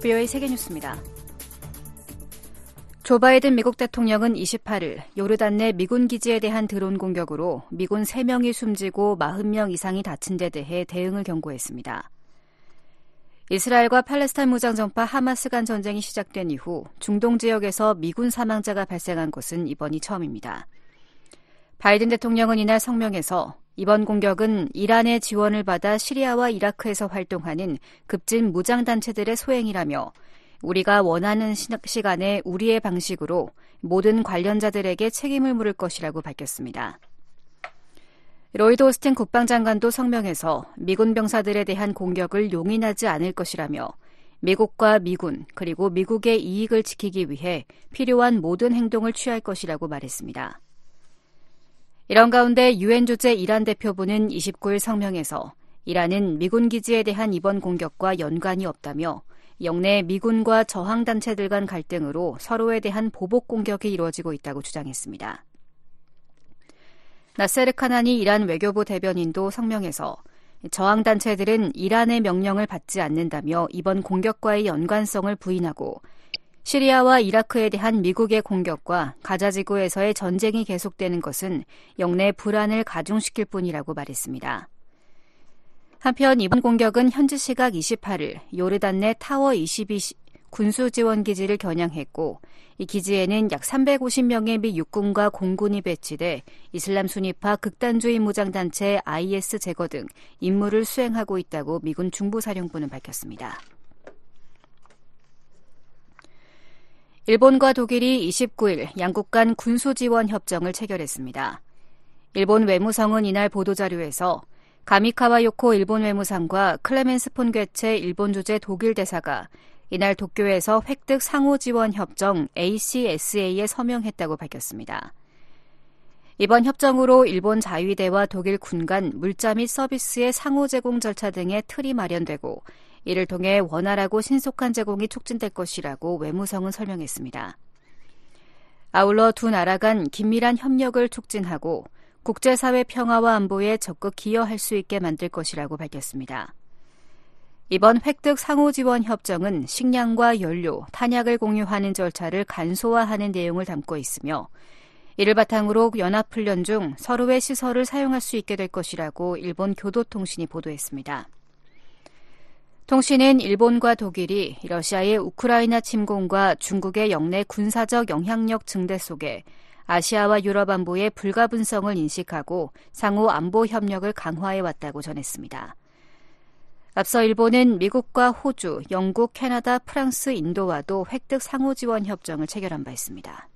VOA 세계뉴스입니다. 조 바이든 미국 대통령은 28일 요르단 내 미군 기지에 대한 드론 공격으로 미군 3명이 숨지고 40명 이상이 다친 데 대해 대응을 경고했습니다. 이스라엘과 팔레스타인 무장정파 하마스 간 전쟁이 시작된 이후 중동 지역에서 미군 사망자가 발생한 것은 이번이 처음입니다. 바이든 대통령은 이날 성명에서 이번 공격은 이란의 지원을 받아 시리아와 이라크에서 활동하는 급진 무장단체들의 소행이라며 우리가 원하는 시간에 우리의 방식으로 모든 관련자들에게 책임을 물을 것이라고 밝혔습니다. 로이드 오스틴 국방장관도 성명에서 미군 병사들에 대한 공격을 용인하지 않을 것이라며 미국과 미군 그리고 미국의 이익을 지키기 위해 필요한 모든 행동을 취할 것이라고 말했습니다. 이런 가운데 유엔 주재 이란 대표부는 29일 성명에서 이란은 미군 기지에 대한 이번 공격과 연관이 없다며 영내 미군과 저항단체들 간 갈등으로 서로에 대한 보복 공격이 이루어지고 있다고 주장했습니다. 나세르 카나니 이란 외교부 대변인도 성명에서 저항단체들은 이란의 명령을 받지 않는다며 이번 공격과의 연관성을 부인하고 시리아와 이라크에 대한 미국의 공격과 가자 지구에서의 전쟁이 계속되는 것은 영내 불안을 가중시킬 뿐이라고 말했습니다. 한편 이번 공격은 현지 시각 28일 요르단 내 타워 22 군수 지원 기지를 겨냥했고 이 기지에는 약 350명의 미 육군과 공군이 배치돼 이슬람 순위파 극단주의 무장 단체 IS 제거 등 임무를 수행하고 있다고 미군 중부사령부는 밝혔습니다. 일본과 독일이 29일 양국 간 군수 지원 협정을 체결했습니다. 일본 외무성은 이날 보도자료에서 가미카와 요코 일본 외무상과 클레멘스 폰 괴체 일본 주재 독일 대사가 이날 도쿄에서 획득 상호 지원 협정 ACSA에 서명했다고 밝혔습니다. 이번 협정으로 일본 자위대와 독일 군 간 물자 및 서비스의 상호 제공 절차 등의 틀이 마련되고 이를 통해 원활하고 신속한 제공이 촉진될 것이라고 외무성은 설명했습니다. 아울러 두 나라 간 긴밀한 협력을 촉진하고 국제사회 평화와 안보에 적극 기여할 수 있게 만들 것이라고 밝혔습니다. 이번 획득 상호 지원 협정은 식량과 연료, 탄약을 공유하는 절차를 간소화하는 내용을 담고 있으며 이를 바탕으로 연합훈련 중 서로의 시설을 사용할 수 있게 될 것이라고 일본 교도통신이 보도했습니다. 통신은 일본과 독일이 러시아의 우크라이나 침공과 중국의 영내 군사적 영향력 증대 속에 아시아와 유럽 안보의 불가분성을 인식하고 상호 안보 협력을 강화해 왔다고 전했습니다. 앞서 일본은 미국과 호주, 영국, 캐나다, 프랑스, 인도와도 획득 상호 지원 협정을 체결한 바 있습니다.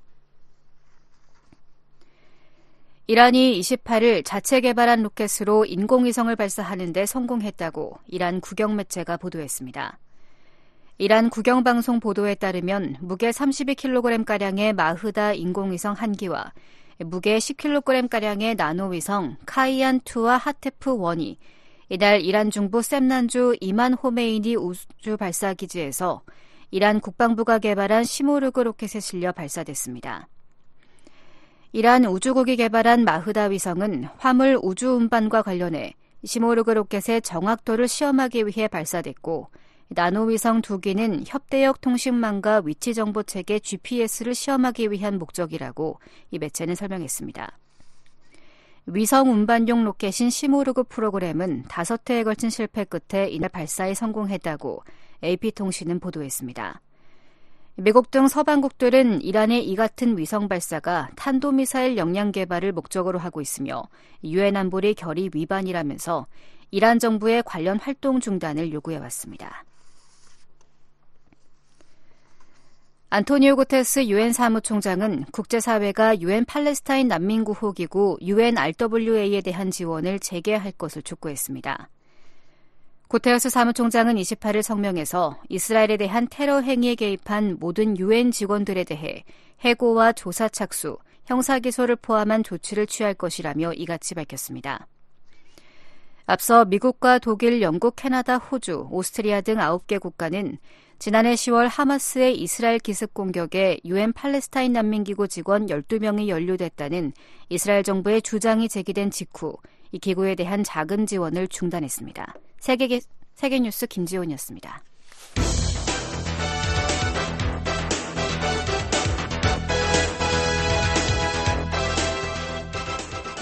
이란이 28일 자체 개발한 로켓으로 인공위성을 발사하는 데 성공했다고 이란 국영 매체가 보도했습니다. 이란 국영방송 보도에 따르면 무게 32kg가량의 마흐다 인공위성 한 기와 무게 10kg가량의 나노위성 카이안2와 하테프1이 이날 이란 중부 셈난주 이만 호메이니 우주 발사 기지에서 이란 국방부가 개발한 시모르그 로켓에 실려 발사됐습니다. 이란 우주국이 개발한 마흐다 위성은 화물 우주 운반과 관련해 시모르그 로켓의 정확도를 시험하기 위해 발사됐고 나노 위성 두 기는 협대역 통신망과 위치 정보 체계 GPS를 시험하기 위한 목적이라고 이 매체는 설명했습니다. 위성 운반용 로켓인 시모르그 프로그램은 다섯 회에 걸친 실패 끝에 이날 발사에 성공했다고 AP통신은 보도했습니다. 미국 등 서방국들은 이란의 이 같은 위성 발사가 탄도미사일 역량 개발을 목적으로 하고 있으며 유엔 안보리 결의 위반이라면서 이란 정부의 관련 활동 중단을 요구해 왔습니다. 안토니오 구테스 유엔 사무총장은 국제사회가 유엔 팔레스타인 난민구호기구 UNRWA에 대한 지원을 재개할 것을 촉구했습니다. 구테어스 사무총장은 28일 성명에서 이스라엘에 대한 테러 행위에 개입한 모든 유엔 직원들에 대해 해고와 조사 착수, 형사 기소를 포함한 조치를 취할 것이라며 이같이 밝혔습니다. 앞서 미국과 독일, 영국, 캐나다, 호주, 오스트리아 등 9개 국가는 지난해 10월 하마스의 이스라엘 기습 공격에 유엔 팔레스타인 난민기구 직원 12명이 연루됐다는 이스라엘 정부의 주장이 제기된 직후 이 기구에 대한 자금 지원을 중단했습니다. 세계 세계뉴스 김지원이었습니다.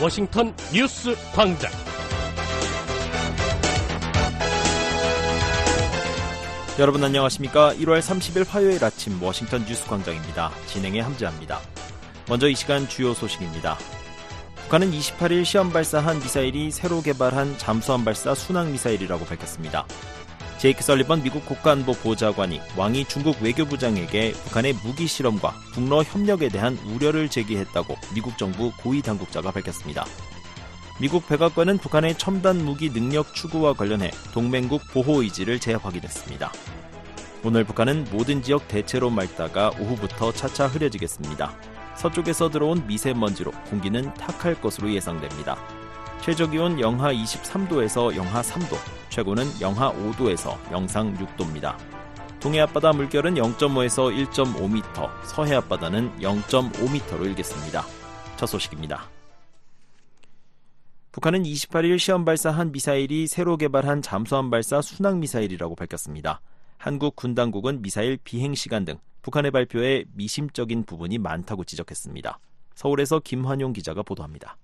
워싱턴 뉴스 광장. 여러분 안녕하십니까? 1월 30일 화요일 아침 워싱턴 뉴스 광장입니다. 진행에 함재합니다. 먼저 이 시간 주요 소식입니다. 북한은 28일 시험 발사한 미사일이 새로 개발한 잠수함 발사 순항 미사일이라고 밝혔습니다. 제이크 설리번 미국 국가안보 보좌관이 왕이 중국 외교부장에게 북한의 무기 실험과 북러 협력에 대한 우려를 제기했다고 미국 정부 고위 당국자가 밝혔습니다. 미국 백악관은 북한의 첨단 무기 능력 추구와 관련해 동맹국 보호 의지를 재확인했습니다. 오늘 북한은 모든 지역 대체로 맑다가 오후부터 차차 흐려지겠습니다. 서쪽에서 들어온 미세먼지로 공기는 탁할 것으로 예상됩니다. 최저 기온 영하 23도에서 영하 3도, 최고는 영하 5도에서 영상 6도입니다. 동해 앞바다 물결은 0.5에서 1.5m, 서해 앞바다는 0.5m로 일겠습니다. 첫 소식입니다. 북한은 28일 시험 발사한 미사일이 새로 개발한 잠수함 발사 순항 미사일이라고 밝혔습니다. 한국 군 당국은 미사일 비행 시간 등 북한의 발표에 미심적인 부분이 많다고 지적했습니다. 서울에서 김환용 기자가 보도합니다.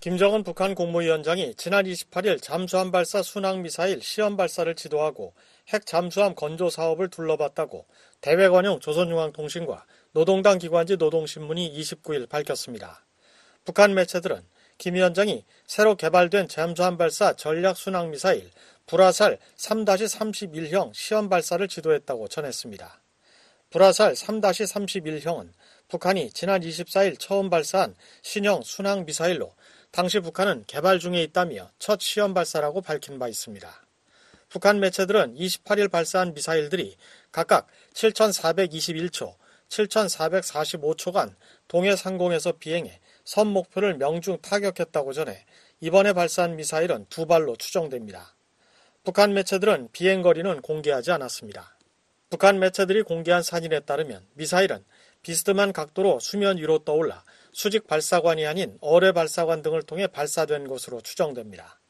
김정은 북한 국무위원장이 지난 28일 잠수함 발사 순항 미사일 시험 발사를 지도하고 핵 잠수함 건조 사업을 둘러봤다고 대외 관용 조선중앙통신과 노동당 기관지 노동신문이 29일 밝혔습니다. 북한 매체들은 김 위원장이 새로 개발된 잠수함 발사 전략 순항 미사일 불화살 3-31형 시험 발사를 지도했다고 전했습니다. 불화살 3-31형은 북한이 지난 24일 처음 발사한 신형 순항 미사일로 당시 북한은 개발 중에 있다며 첫 시험 발사라고 밝힌 바 있습니다. 북한 매체들은 28일 발사한 미사일들이 각각 7,421초, 7,445초간 동해 상공에서 비행해 선 목표를 명중 타격했다고 전해 이번에 발사한 미사일은 두 발로 추정됩니다. 북한 매체들은 비행거리는 공개하지 않았습니다. 북한 매체들이 공개한 사진에 따르면 미사일은 비스듬한 각도로 수면 위로 떠올라 수직 발사관이 아닌 어뢰 발사관 등을 통해 발사된 것으로 추정됩니다.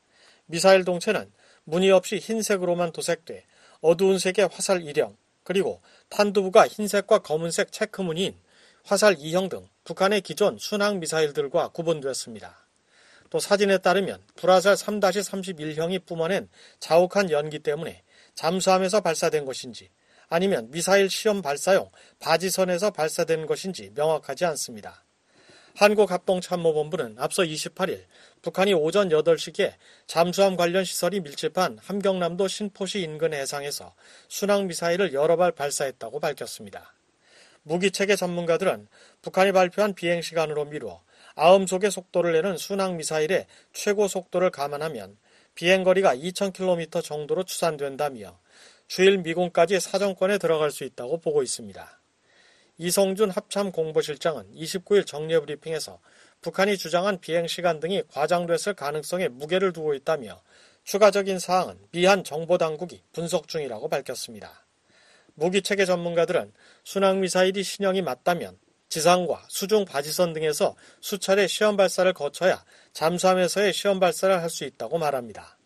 미사일 동체는 무늬 없이 흰색으로만 도색돼 어두운 색의 화살 1형 그리고 탄두부가 흰색과 검은색 체크 무늬인 화살 2형 등 북한의 기존 순항 미사일들과 구분됐습니다. 또 사진에 따르면 불화살 3-31형이 뿜어낸 자욱한 연기 때문에 잠수함에서 발사된 것인지 아니면 미사일 시험 발사용 바지선에서 발사된 것인지 명확하지 않습니다. 한국합동참모본부는 앞서 28일 북한이 오전 8시께 잠수함 관련 시설이 밀집한 함경남도 신포시 인근 해상에서 순항미사일을 여러 발 발사했다고 밝혔습니다. 무기체계 전문가들은 북한이 발표한 비행시간으로 미루어 아음속의 속도를 내는 순항 미사일의 최고 속도를 감안하면 비행거리가 2,000km 정도로 추산된다며 주일 미군까지 사정권에 들어갈 수 있다고 보고 있습니다. 이성준 합참 공보실장은 29일 정례 브리핑에서 북한이 주장한 비행시간 등이 과장됐을 가능성에 무게를 두고 있다며 추가적인 사항은 미한 정보당국이 분석 중이라고 밝혔습니다. 무기체계 전문가들은 순항미사일이 신형이 맞다면 지상과 수중 바지선 등에서 수차례 시험 발사를 거쳐야 잠수함에서의 시험 발사를 할 수 있다고 말합니다.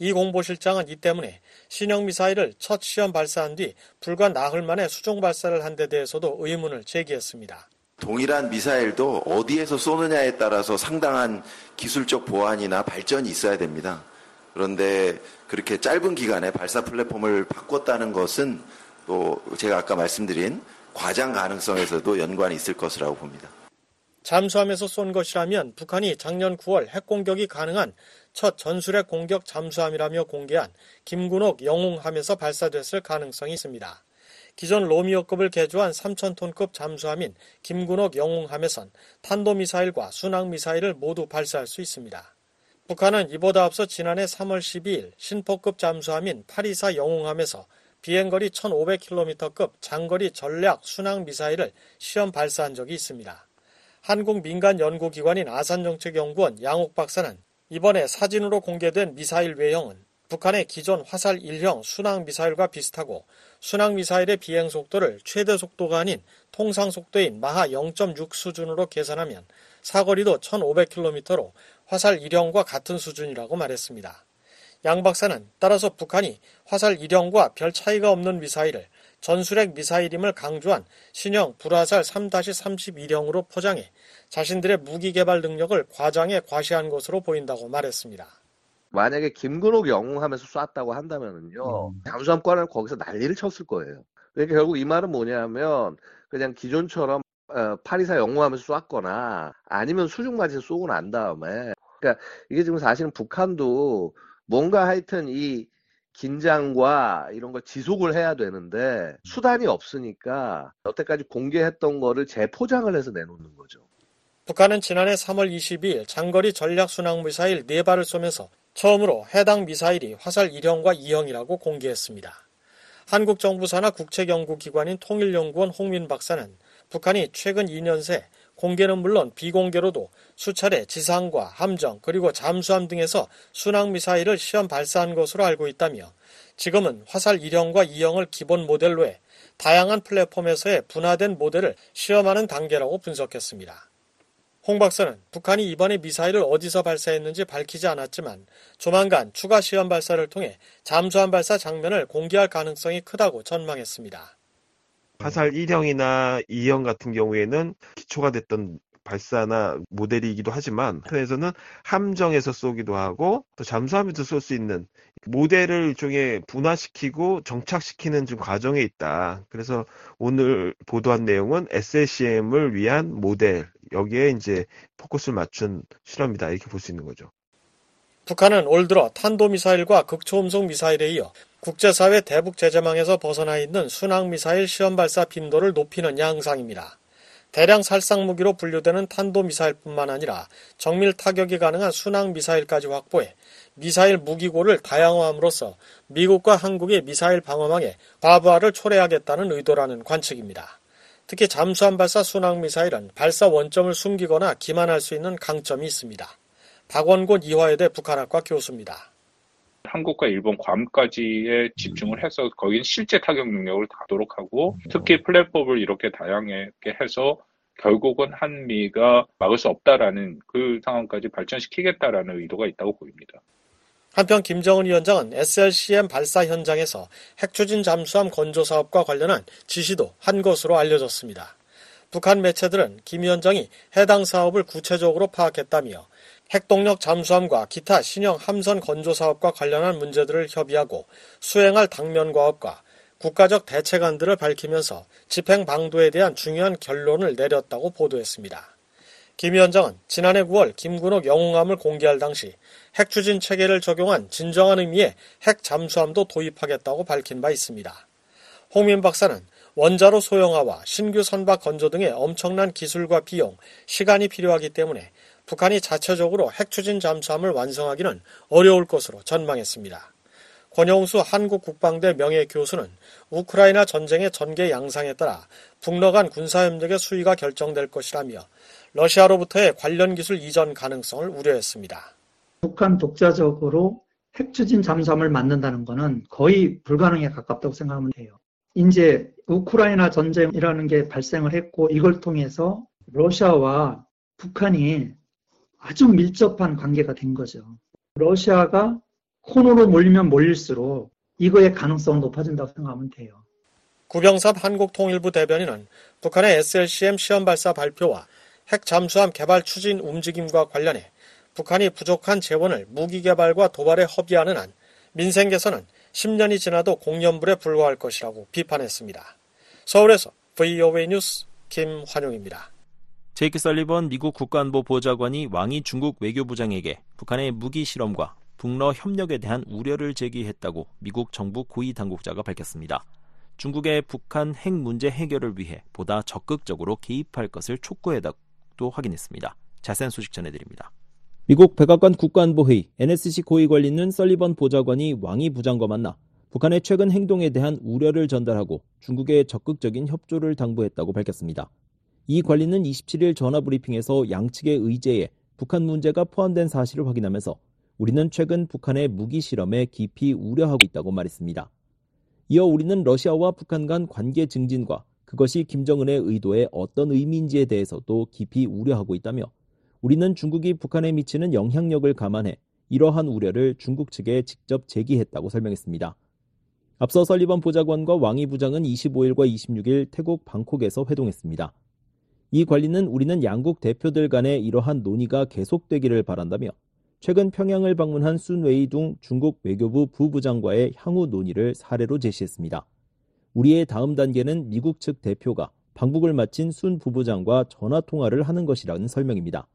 이 공보실장은 이 때문에 신형 미사일을 첫 시험 발사한 뒤 불과 나흘 만에 수중 발사를 한 데 대해서도 의문을 제기했습니다. 동일한 미사일도 어디에서 쏘느냐에 따라서 상당한 기술적 보완이나 발전이 있어야 됩니다. 그런데 그렇게 짧은 기간에 발사 플랫폼을 바꿨다는 것은 또 제가 아까 말씀드린 과장 가능성에서도 연관이 있을 것이라고 봅니다. 잠수함에서 쏜 것이라면 북한이 작년 9월 핵공격이 가능한 첫 전술핵 공격 잠수함이라며 공개한 김군옥 영웅함에서 발사됐을 가능성이 있습니다. 기존 로미오급을 개조한 3,000톤급 잠수함인 김군옥 영웅함에선 탄도미사일과 순항미사일을 모두 발사할 수 있습니다. 북한은 이보다 앞서 지난해 3월 12일 신포급 잠수함인 824 영웅함에서 비행거리 1,500km급 장거리 전략 순항 미사일을 시험 발사한 적이 있습니다. 한국 민간 연구기관인 아산정책연구원 양옥 박사는 이번에 사진으로 공개된 미사일 외형은 북한의 기존 화살 1형 순항 미사일과 비슷하고 순항 미사일의 비행 속도를 최대 속도가 아닌 통상 속도인 마하 0.6 수준으로 계산하면 사거리도 1500km로 화살 1형과 같은 수준이라고 말했습니다. 양 박사는 따라서 북한이 화살 1형과 별 차이가 없는 미사일을 전술핵 미사일임을 강조한 신형 불화살 3-32형으로 포장해 자신들의 무기 개발 능력을 과장해 과시한 것으로 보인다고 말했습니다. 만약에 김근옥 영웅하면서 쐈다고 한다면은요, 음. 잠수함과는 거기서 난리를 쳤을 거예요. 그러니까 결국 이 말은 뭐냐면, 그냥 기존처럼, 어, 파리사 영웅하면서 쐈거나, 아니면 수중맞이 쏘고 난 다음에, 그러니까 이게 지금 사실은 북한도 뭔가 하여튼 이 긴장과 이런 걸 지속을 해야 되는데, 수단이 없으니까, 여태까지 공개했던 거를 재포장을 해서 내놓는 거죠. 북한은 지난해 3월 22일 장거리 전략 순항 미사일 4발을 쏘면서 처음으로 해당 미사일이 화살 1형과 2형이라고 공개했습니다. 한국 정부 산하 국책연구기관인 통일연구원 홍민 박사는 북한이 최근 2년 새 공개는 물론 비공개로도 수차례 지상과 함정 그리고 잠수함 등에서 순항 미사일을 시험 발사한 것으로 알고 있다며 지금은 화살 1형과 2형을 기본 모델로 해 다양한 플랫폼에서의 분화된 모델을 시험하는 단계라고 분석했습니다. 홍 박사는 북한이 이번에 미사일을 어디서 발사했는지 밝히지 않았지만 조만간 추가 시험 발사를 통해 잠수함 발사 장면을 공개할 가능성이 크다고 전망했습니다. 화살 1형이나 2형 같은 경우에는 기초가 됐던 발사나 모델이기도 하지만 에서는 함정에서 쏘기도 하고 또 잠수함에서 쏠 수 있는 모델을 일종의 분화시키고 정착시키는 좀 과정에 있다. 그래서 오늘 보도한 내용은 SLCM을 위한 모델 여기에 이제 포커스를 맞춘 실험이다 이렇게 볼 수 있는 거죠. 북한은 올 들어 탄도미사일과 극초음속 미사일에 이어 국제사회 대북 제재망에서 벗어나 있는 순항미사일 시험 발사 빈도를 높이는 양상입니다. 대량 살상 무기로 분류되는 탄도미사일뿐만 아니라 정밀 타격이 가능한 순항미사일까지 확보해 미사일 무기고를 다양화함으로써 미국과 한국의 미사일 방어망에 과부하를 초래하겠다는 의도라는 관측입니다. 특히 잠수함 발사 순항미사일은 발사 원점을 숨기거나 기만할 수 있는 강점이 있습니다. 박원곤 이화여대 북한학과 교수입니다. 한국과 일본 괌까지에 집중을 해서 거긴 실제 타격 능력을 다도록 하고 특히 플랫폼을 이렇게 다양하게 해서 결국은 한미가 막을 수 없다라는 그 상황까지 발전시키겠다라는 의도가 있다고 보입니다. 한편 김정은 위원장은 SLCM 발사 현장에서 핵추진 잠수함 건조 사업과 관련한 지시도 한 것으로 알려졌습니다. 북한 매체들은 김 위원장이 해당 사업을 구체적으로 파악했다며 핵동력 잠수함과 기타 신형 함선 건조 사업과 관련한 문제들을 협의하고 수행할 당면 과업과 국가적 대책안들을 밝히면서 집행 방도에 대한 중요한 결론을 내렸다고 보도했습니다. 김 위원장은 지난해 9월 김군옥 영웅함을 공개할 당시 핵 추진 체계를 적용한 진정한 의미의 핵 잠수함도 도입하겠다고 밝힌 바 있습니다. 홍민 박사는 원자로 소형화와 신규 선박 건조 등의 엄청난 기술과 비용, 시간이 필요하기 때문에 북한이 자체적으로 핵 추진 잠수함을 완성하기는 어려울 것으로 전망했습니다. 권영수 한국국방대 명예교수는 우크라이나 전쟁의 전개 양상에 따라 북러 간 군사협력의 수위가 결정될 것이라며 러시아로부터의 관련 기술 이전 가능성을 우려했습니다. 북한 독자적으로 핵추진 잠수함을 만든다는 것은 거의 불가능에 가깝다고 생각하면 돼요. 이제 우크라이나 전쟁이라는 게 발생을 했고 이걸 통해서 러시아와 북한이 아주 밀접한 관계가 된 거죠. 러시아가 코너로 몰리면 몰릴수록 이거의 가능성은 높아진다고 생각하면 돼요. 구병섭 한국통일부 대변인은 북한의 SLCM 시험 발사 발표와 핵 잠수함 개발 추진 움직임과 관련해 북한이 부족한 재원을 무기 개발과 도발에 허비하는 한 민생 개선은 10년이 지나도 공연불에 불과할 것이라고 비판했습니다. 서울에서 VOA 뉴스 김환용입니다. 제이크 설리번 미국 국가안보 보좌관이 왕이 중국 외교부장에게 북한의 무기 실험과 북러 협력에 대한 우려를 제기했다고 미국 정부 고위 당국자가 밝혔습니다. 중국의 북한 핵 문제 해결을 위해 보다 적극적으로 개입할 것을 촉구했다고 확인했습니다. 자세한 소식 전해드립니다. 미국 백악관 국가안보회의 NSC 고위 관리는 설리번 보좌관이 왕이 부장과 만나 북한의 최근 행동에 대한 우려를 전달하고 중국의 적극적인 협조를 당부했다고 밝혔습니다. 이 관리는 27일 전화브리핑에서 양측의 의제에 북한 문제가 포함된 사실을 확인하면서 우리는 최근 북한의 무기 실험에 깊이 우려하고 있다고 말했습니다. 이어 우리는 러시아와 북한 간 관계 증진과 그것이 김정은의 의도에 어떤 의미인지에 대해서도 깊이 우려하고 있다며 우리는 중국이 북한에 미치는 영향력을 감안해 이러한 우려를 중국 측에 직접 제기했다고 설명했습니다. 앞서 설리번 보좌관과 왕이 부장은 25일과 26일 태국 방콕에서 회동했습니다. 이 관리는 우리는 양국 대표들 간의 이러한 논의가 계속되기를 바란다며 최근 평양을 방문한 순웨이 둥 중국 외교부 부부장과의 향후 논의를 사례로 제시했습니다. 우리의 다음 단계는 미국 측 대표가 방북을 마친 순 부부장과 전화 통화를 하는 것이라는 설명입니다.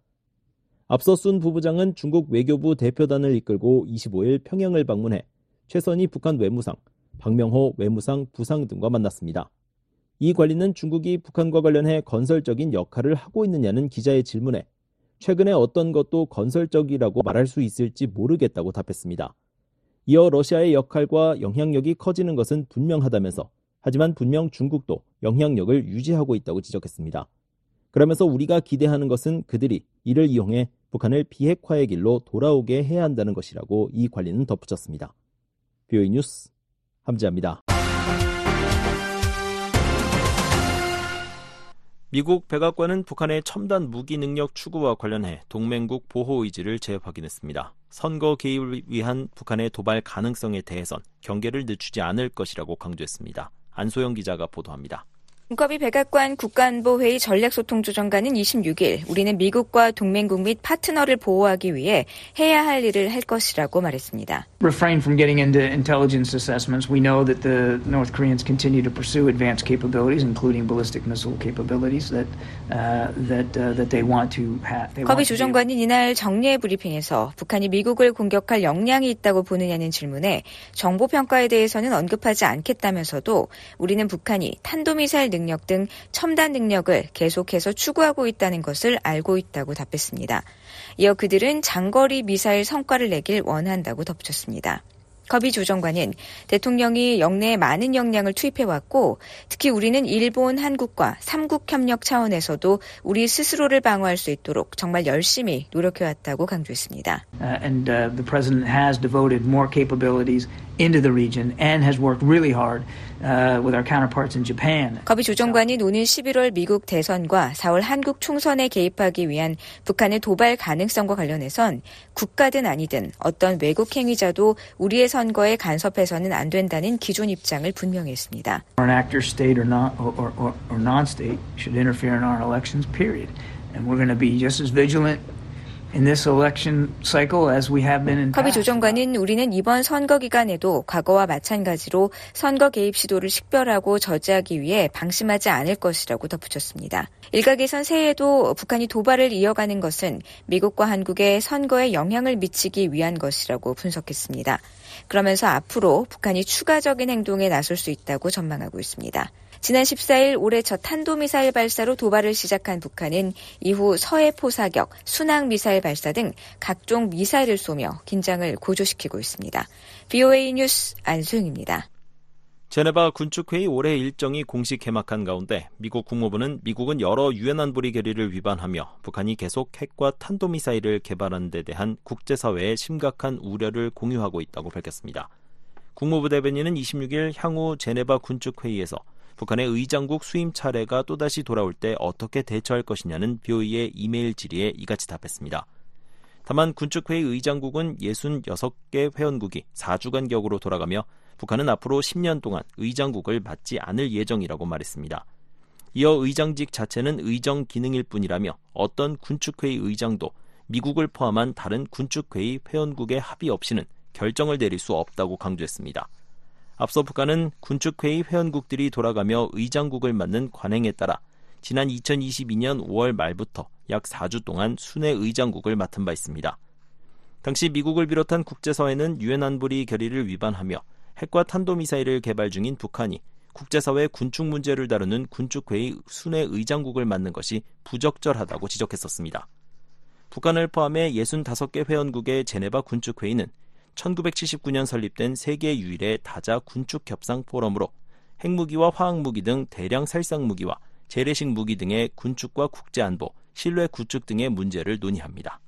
앞서 순 부부장은 중국 외교부 대표단을 이끌고 25일 평양을 방문해 최선희 북한 외무상, 박명호 외무상 부상 등과 만났습니다. 이 관리는 중국이 북한과 관련해 건설적인 역할을 하고 있느냐는 기자의 질문에 최근에 어떤 것도 건설적이라고 말할 수 있을지 모르겠다고 답했습니다. 이어 러시아의 역할과 영향력이 커지는 것은 분명하다면서 하지만 분명 중국도 영향력을 유지하고 있다고 지적했습니다. 그러면서 우리가 기대하는 것은 그들이 이를 이용해 북한을 비핵화의 길로 돌아오게 해야 한다는 것이라고 이 관리는 덧붙였습니다. 뷰이 뉴스 함지합니다. 미국 백악관은 북한의 첨단 무기 능력 추구와 관련해 동맹국 보호 의지를 재확인했습니다. 선거 개입을 위한 북한의 도발 가능성에 대해선 경계를 늦추지 않을 것이라고 강조했습니다. 안소영 기자가 보도합니다. 문커비 백악관 국가안보회의 전략소통조정관은 26일 우리는 미국과 동맹국 및 파트너를 보호하기 위해 해야 할 일을 할 것이라고 말했습니다. Refrain from getting into intelligence assessments. We know that the North Koreans continue to pursue advanced capabilities, including ballistic missile capabilities that uh, that uh, that they want to have. 커비 조정관은 이날 정례 브리핑에서 북한이 미국을 공격할 역량이 있다고 보느냐는 질문에 정보 평가에 대해서는 언급하지 않겠다면서도 우리는 북한이 탄도미사일 능력 등 첨단 능력을 계속해서 추구하고 있다는 것을 알고 있다고 답했습니다. 이어 그들은 장거리 미사일 성과를 내길 원한다고 덧붙였습니다. 커비 조정관은 대통령이 영내에 많은 역량을 투입해왔고 특히 우리는 일본, 한국과 삼국 협력 차원에서도 우리 스스로를 방어할 수 있도록 정말 열심히 노력해왔다고 강조했습니다. Uh, and uh, the president has devoted more capabilities into the region and has worked really hard uh, with our counterparts in Japan. 커비 조정관은 오는 11월 미국 대선과 4월 한국 총선에 개입하기 위한 북한의 도발 가능성과 관련해선 국가든 아니든 어떤 외국 행위자도 우리의 선거에 간섭해서는 안 된다는 기존 입장을 분명히 했습니다. 커비. 조정관은 우리는 이번 선거 기간에도 과거와 마찬가지로 선거 개입 시도를 식별하고 저지하기 위해 방심하지 않을 것이라고 덧붙였습니다. 일각에선 새해에도 북한이 도발을 이어가는 것은 미국과 한국의 선거에 영향을 미치기 위한 것이라고 분석했습니다. 그러면서 앞으로 북한이 추가적인 행동에 나설 수 있다고 전망하고 있습니다. 지난 14일 올해 첫 탄도미사일 발사로 도발을 시작한 북한은 이후 서해 포 사격, 순항 미사일 발사 등 각종 미사일을 쏘며 긴장을 고조시키고 있습니다. BOA 뉴스 안소영입니다. 제네바 군축회의 올해 일정이 공식 개막한 가운데 미국 국무부는 미국은 여러 유엔 안보리 결의를 위반하며 북한이 계속 핵과 탄도미사일을 개발하는 데 대한 국제사회의 심각한 우려를 공유하고 있다고 밝혔습니다. 국무부 대변인은 26일 향후 제네바 군축회의에서 북한의 의장국 수임 차례가 또다시 돌아올 때 어떻게 대처할 것이냐는 뷰이의 이메일 질의에 이같이 답했습니다. 다만 군축회의 의장국은 66개 회원국이 4주간 격으로 돌아가며 북한은 앞으로 10년 동안 의장국을 맡지 않을 예정이라고 말했습니다. 이어 의장직 자체는 의정 기능일 뿐이라며 어떤 군축회의 의장도 미국을 포함한 다른 군축회의 회원국의 합의 없이는 결정을 내릴 수 없다고 강조했습니다. 앞서 북한은 군축회의 회원국들이 돌아가며 의장국을 맡는 관행에 따라 지난 2022년 5월 말부터 약 4주 동안 순회 의장국을 맡은 바 있습니다. 당시 미국을 비롯한 국제사회는 유엔 안보리 결의를 위반하며 핵과 탄도미사일을 개발 중인 북한이 국제사회 군축 문제를 다루는 군축회의 순회 의장국을 맡는 것이 부적절하다고 지적했었습니다. 북한을 포함해 65개 회원국의 제네바 군축회의는 1979년 설립된 세계 유일의 다자 군축 협상 포럼으로 핵무기와 화학무기 등 대량 살상 무기와 재래식 무기 등의 군축과 국제 안보, 신뢰 구축 등의 문제를 논의합니다.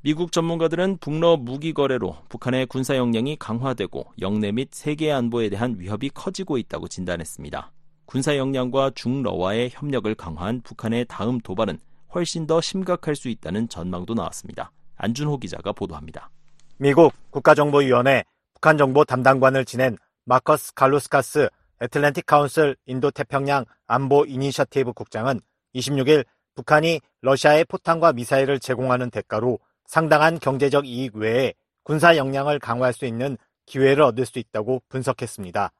미국 전문가들은 북러 무기 거래로 북한의 군사 역량이 강화되고 영내 및 세계 안보에 대한 위협이 커지고 있다고 진단했습니다. 군사 역량과 중러와의 협력을 강화한 북한의 다음 도발은 훨씬 더 심각할 수 있다는 전망도 나왔습니다. 안준호 기자가 보도합니다. 미국 국가정보위원회 북한 정보 담당관을 지낸 마커스 갈루스카스 애틀랜틱 카운슬 인도 태평양 안보 이니셔티브 국장은 26일 북한이 러시아에 포탄과 미사일을 제공하는 대가로 상당한 경제적 이익 외에 군사 역량을 강화할 수 있는 기회를 얻을 수 있다고 분석했습니다.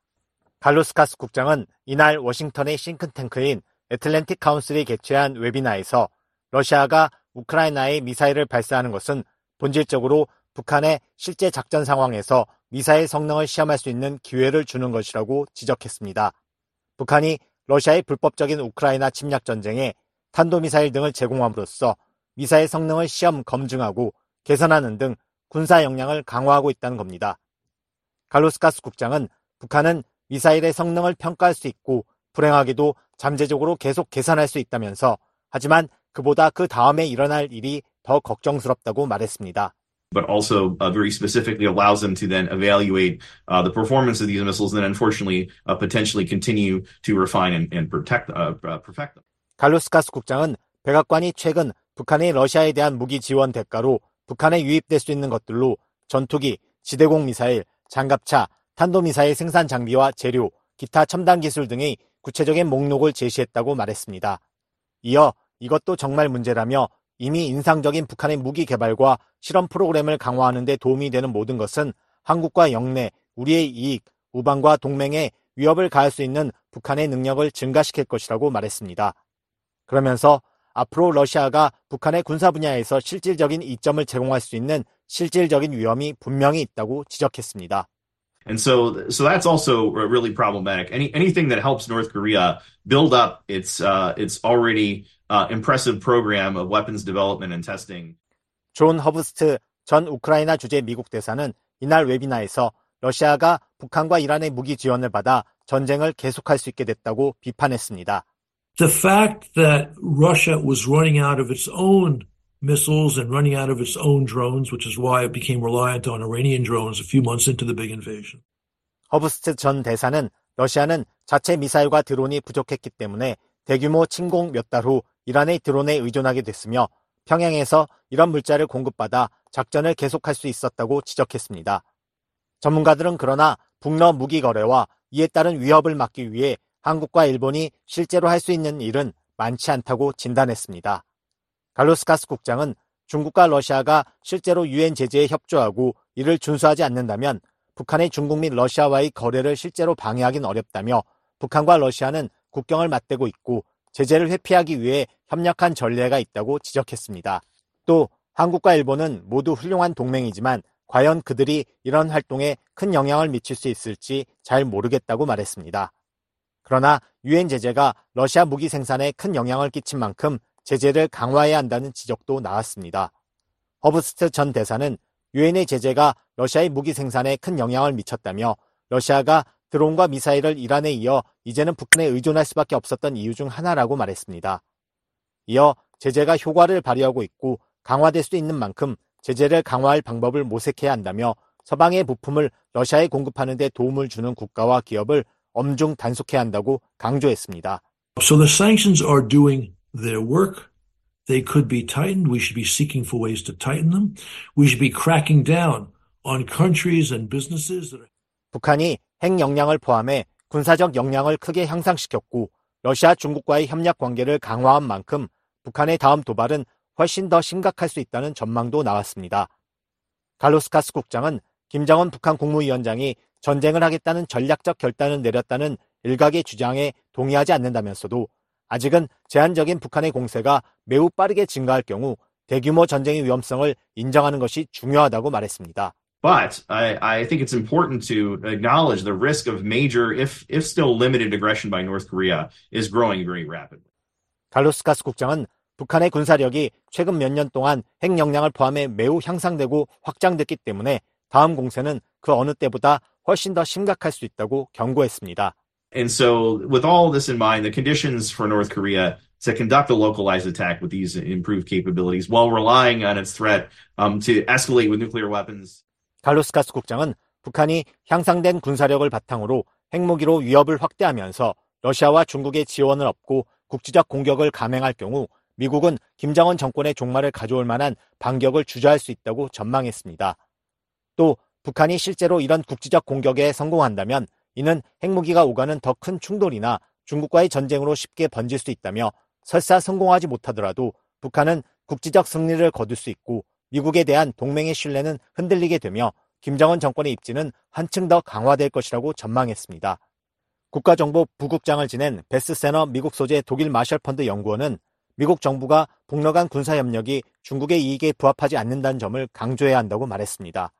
갈루스카스 국장은 이날 워싱턴의 싱크탱크인 애틀랜틱 카운슬이 개최한 웨비나에서 러시아가 우크라이나에 미사일을 발사하는 것은 본질적으로 북한의 실제 작전 상황에서 미사일 성능을 시험할 수 있는 기회를 주는 것이라고 지적했습니다. 북한이 러시아의 불법적인 우크라이나 침략 전쟁에 탄도미사일 등을 제공함으로써 미사일 성능을 시험 검증하고 개선하는 등 군사 역량을 강화하고 있다는 겁니다. 갈로스카스 국장은 북한은 미사일의 성능을 평가할 수 있고 불행하게도 잠재적으로 계속 계산할 수 있다면서 하지만 그보다 그 다음에 일어날 일이 더 걱정스럽다고 말했습니다. but also uh, very specifically allows them to then evaluate uh, the performance of these missiles and then unfortunately uh, potentially continue to refine and, and protect, perfect them. 갈루스카스 국장은 백악관이 최근 북한의 러시아에 대한 무기 지원 대가로 북한에 유입될 수 있는 것들로 전투기, 지대공 미사일, 장갑차, 탄도미사일 생산 장비와 재료, 기타 첨단 기술 등의 구체적인 목록을 제시했다고 말했습니다. 이어 이것도 정말 문제라며 이미 인상적인 북한의 무기 개발과 실험 프로그램을 강화하는 데 도움이 되는 모든 것은 한국과 영내, 우리의 이익, 우방과 동맹에 위협을 가할 수 있는 북한의 능력을 증가시킬 것이라고 말했습니다. 그러면서 앞으로 러시아가 북한의 군사 분야에서 실질적인 이점을 제공할 수 있는 실질적인 위험이 분명히 있다고 지적했습니다. And so, so that's also really problematic. Any anything that helps North Korea build up its uh, its already uh, impressive program of weapons development and testing. 존 허브스트 전 우크라이나 주재 미국 대사는 이날 웨비나에서 러시아가 북한과 이란의 무기 지원을 받아 전쟁을 계속할 수 있게 됐다고 비판했습니다. The fact that Russia was running out of its own missiles and running out of its own drones, which is why it became reliant on Iranian drones a few months into the big invasion. 허브스트 전 대사는 러시아는 자체 미사일과 드론이 부족했기 때문에 대규모 침공 몇 달 후 이란의 드론에 의존하게 됐으며 평양에서 이런 물자를 공급받아 작전을 계속할 수 있었다고 지적했습니다. 전문가들은 그러나 북러 무기 거래와 이에 따른 위협을 막기 위해 한국과 일본이 실제로 할 수 있는 일은 많지 않다고 진단했습니다. 갈루스카스 국장은 중국과 러시아가 실제로 유엔 제재에 협조하고 이를 준수하지 않는다면 북한의 중국 및 러시아와의 거래를 실제로 방해하긴 어렵다며 북한과 러시아는 국경을 맞대고 있고 제재를 회피하기 위해 협력한 전례가 있다고 지적했습니다. 또 한국과 일본은 모두 훌륭한 동맹이지만 과연 그들이 이런 활동에 큰 영향을 미칠 수 있을지 잘 모르겠다고 말했습니다. 그러나 유엔 제재가 러시아 무기 생산에 큰 영향을 끼친 만큼 제재를 강화해야 한다는 지적도 나왔습니다. 허브스트 전 대사는 유엔의 제재가 러시아의 무기 생산에 큰 영향을 미쳤다며 러시아가 드론과 미사일을 이란에 이어 이제는 북한에 의존할 수밖에 없었던 이유 중 하나라고 말했습니다. 이어 제재가 효과를 발휘하고 있고 강화될 수 있는 만큼 제재를 강화할 방법을 모색해야 한다며 서방의 부품을 러시아에 공급하는 데 도움을 주는 국가와 기업을 엄중 단속해야 한다고 강조했습니다. So the sanctions are doing their work. They could be tightened. We should be seeking for ways to tighten them. We should be cracking down on countries and businesses that are... 북한이 핵 역량을 포함해 군사적 역량을 크게 향상시켰고 러시아 중국과의 협력 관계를 강화한 만큼 북한의 다음 도발은 훨씬 더 심각할 수 있다는 전망도 나왔습니다. 갈로스카스 국장은 김정은 북한 국무위원장이 전쟁을 하겠다는 전략적 결단을 내렸다는 일각의 주장에 동의하지 않는다면서도 아직은 제한적인 북한의 공세가 매우 빠르게 증가할 경우 대규모 전쟁의 위험성을 인정하는 것이 중요하다고 말했습니다. But I, I think it's important to acknowledge the risk of major, if, if still limited aggression by North Korea is growing very rapidly. 갈로스카스 국장은 북한의 군사력이 최근 몇 년 동안 핵 역량을 포함해 매우 향상되고 확장됐기 때문에 다음 공세는 그 어느 때보다 훨씬 더 심각할 수 있다고 경고했습니다. And so, with all this in mind, the conditions for North Korea to conduct a localized attack with these improved capabilities while relying on its threat um, to escalate with nuclear weapons. 갈로스카스 국장은 북한이 향상된 군사력을 바탕으로 핵무기로 위협을 확대하면서 러시아와 중국의 지원을 얻고 국지적 공격을 감행할 경우 미국은 김정은 정권의 종말을 가져올 만한 반격을 주저할 수 있다고 전망했습니다. 또 북한이 실제로 이런 국지적 공격에 성공한다면 이는 핵무기가 오가는 더 큰 충돌이나 중국과의 전쟁으로 쉽게 번질 수 있다며 설사 성공하지 못하더라도 북한은 국지적 승리를 거둘 수 있고 미국에 대한 동맹의 신뢰는 흔들리게 되며 김정은 정권의 입지는 한층 더 강화될 것이라고 전망했습니다. 국가정보 부국장을 지낸 베스 세너 미국 소재 독일 마셜펀드 연구원은 미국 정부가 북러 간 군사협력이 중국의 이익에 부합하지 않는다는 점을 강조해야 한다고 말했습니다.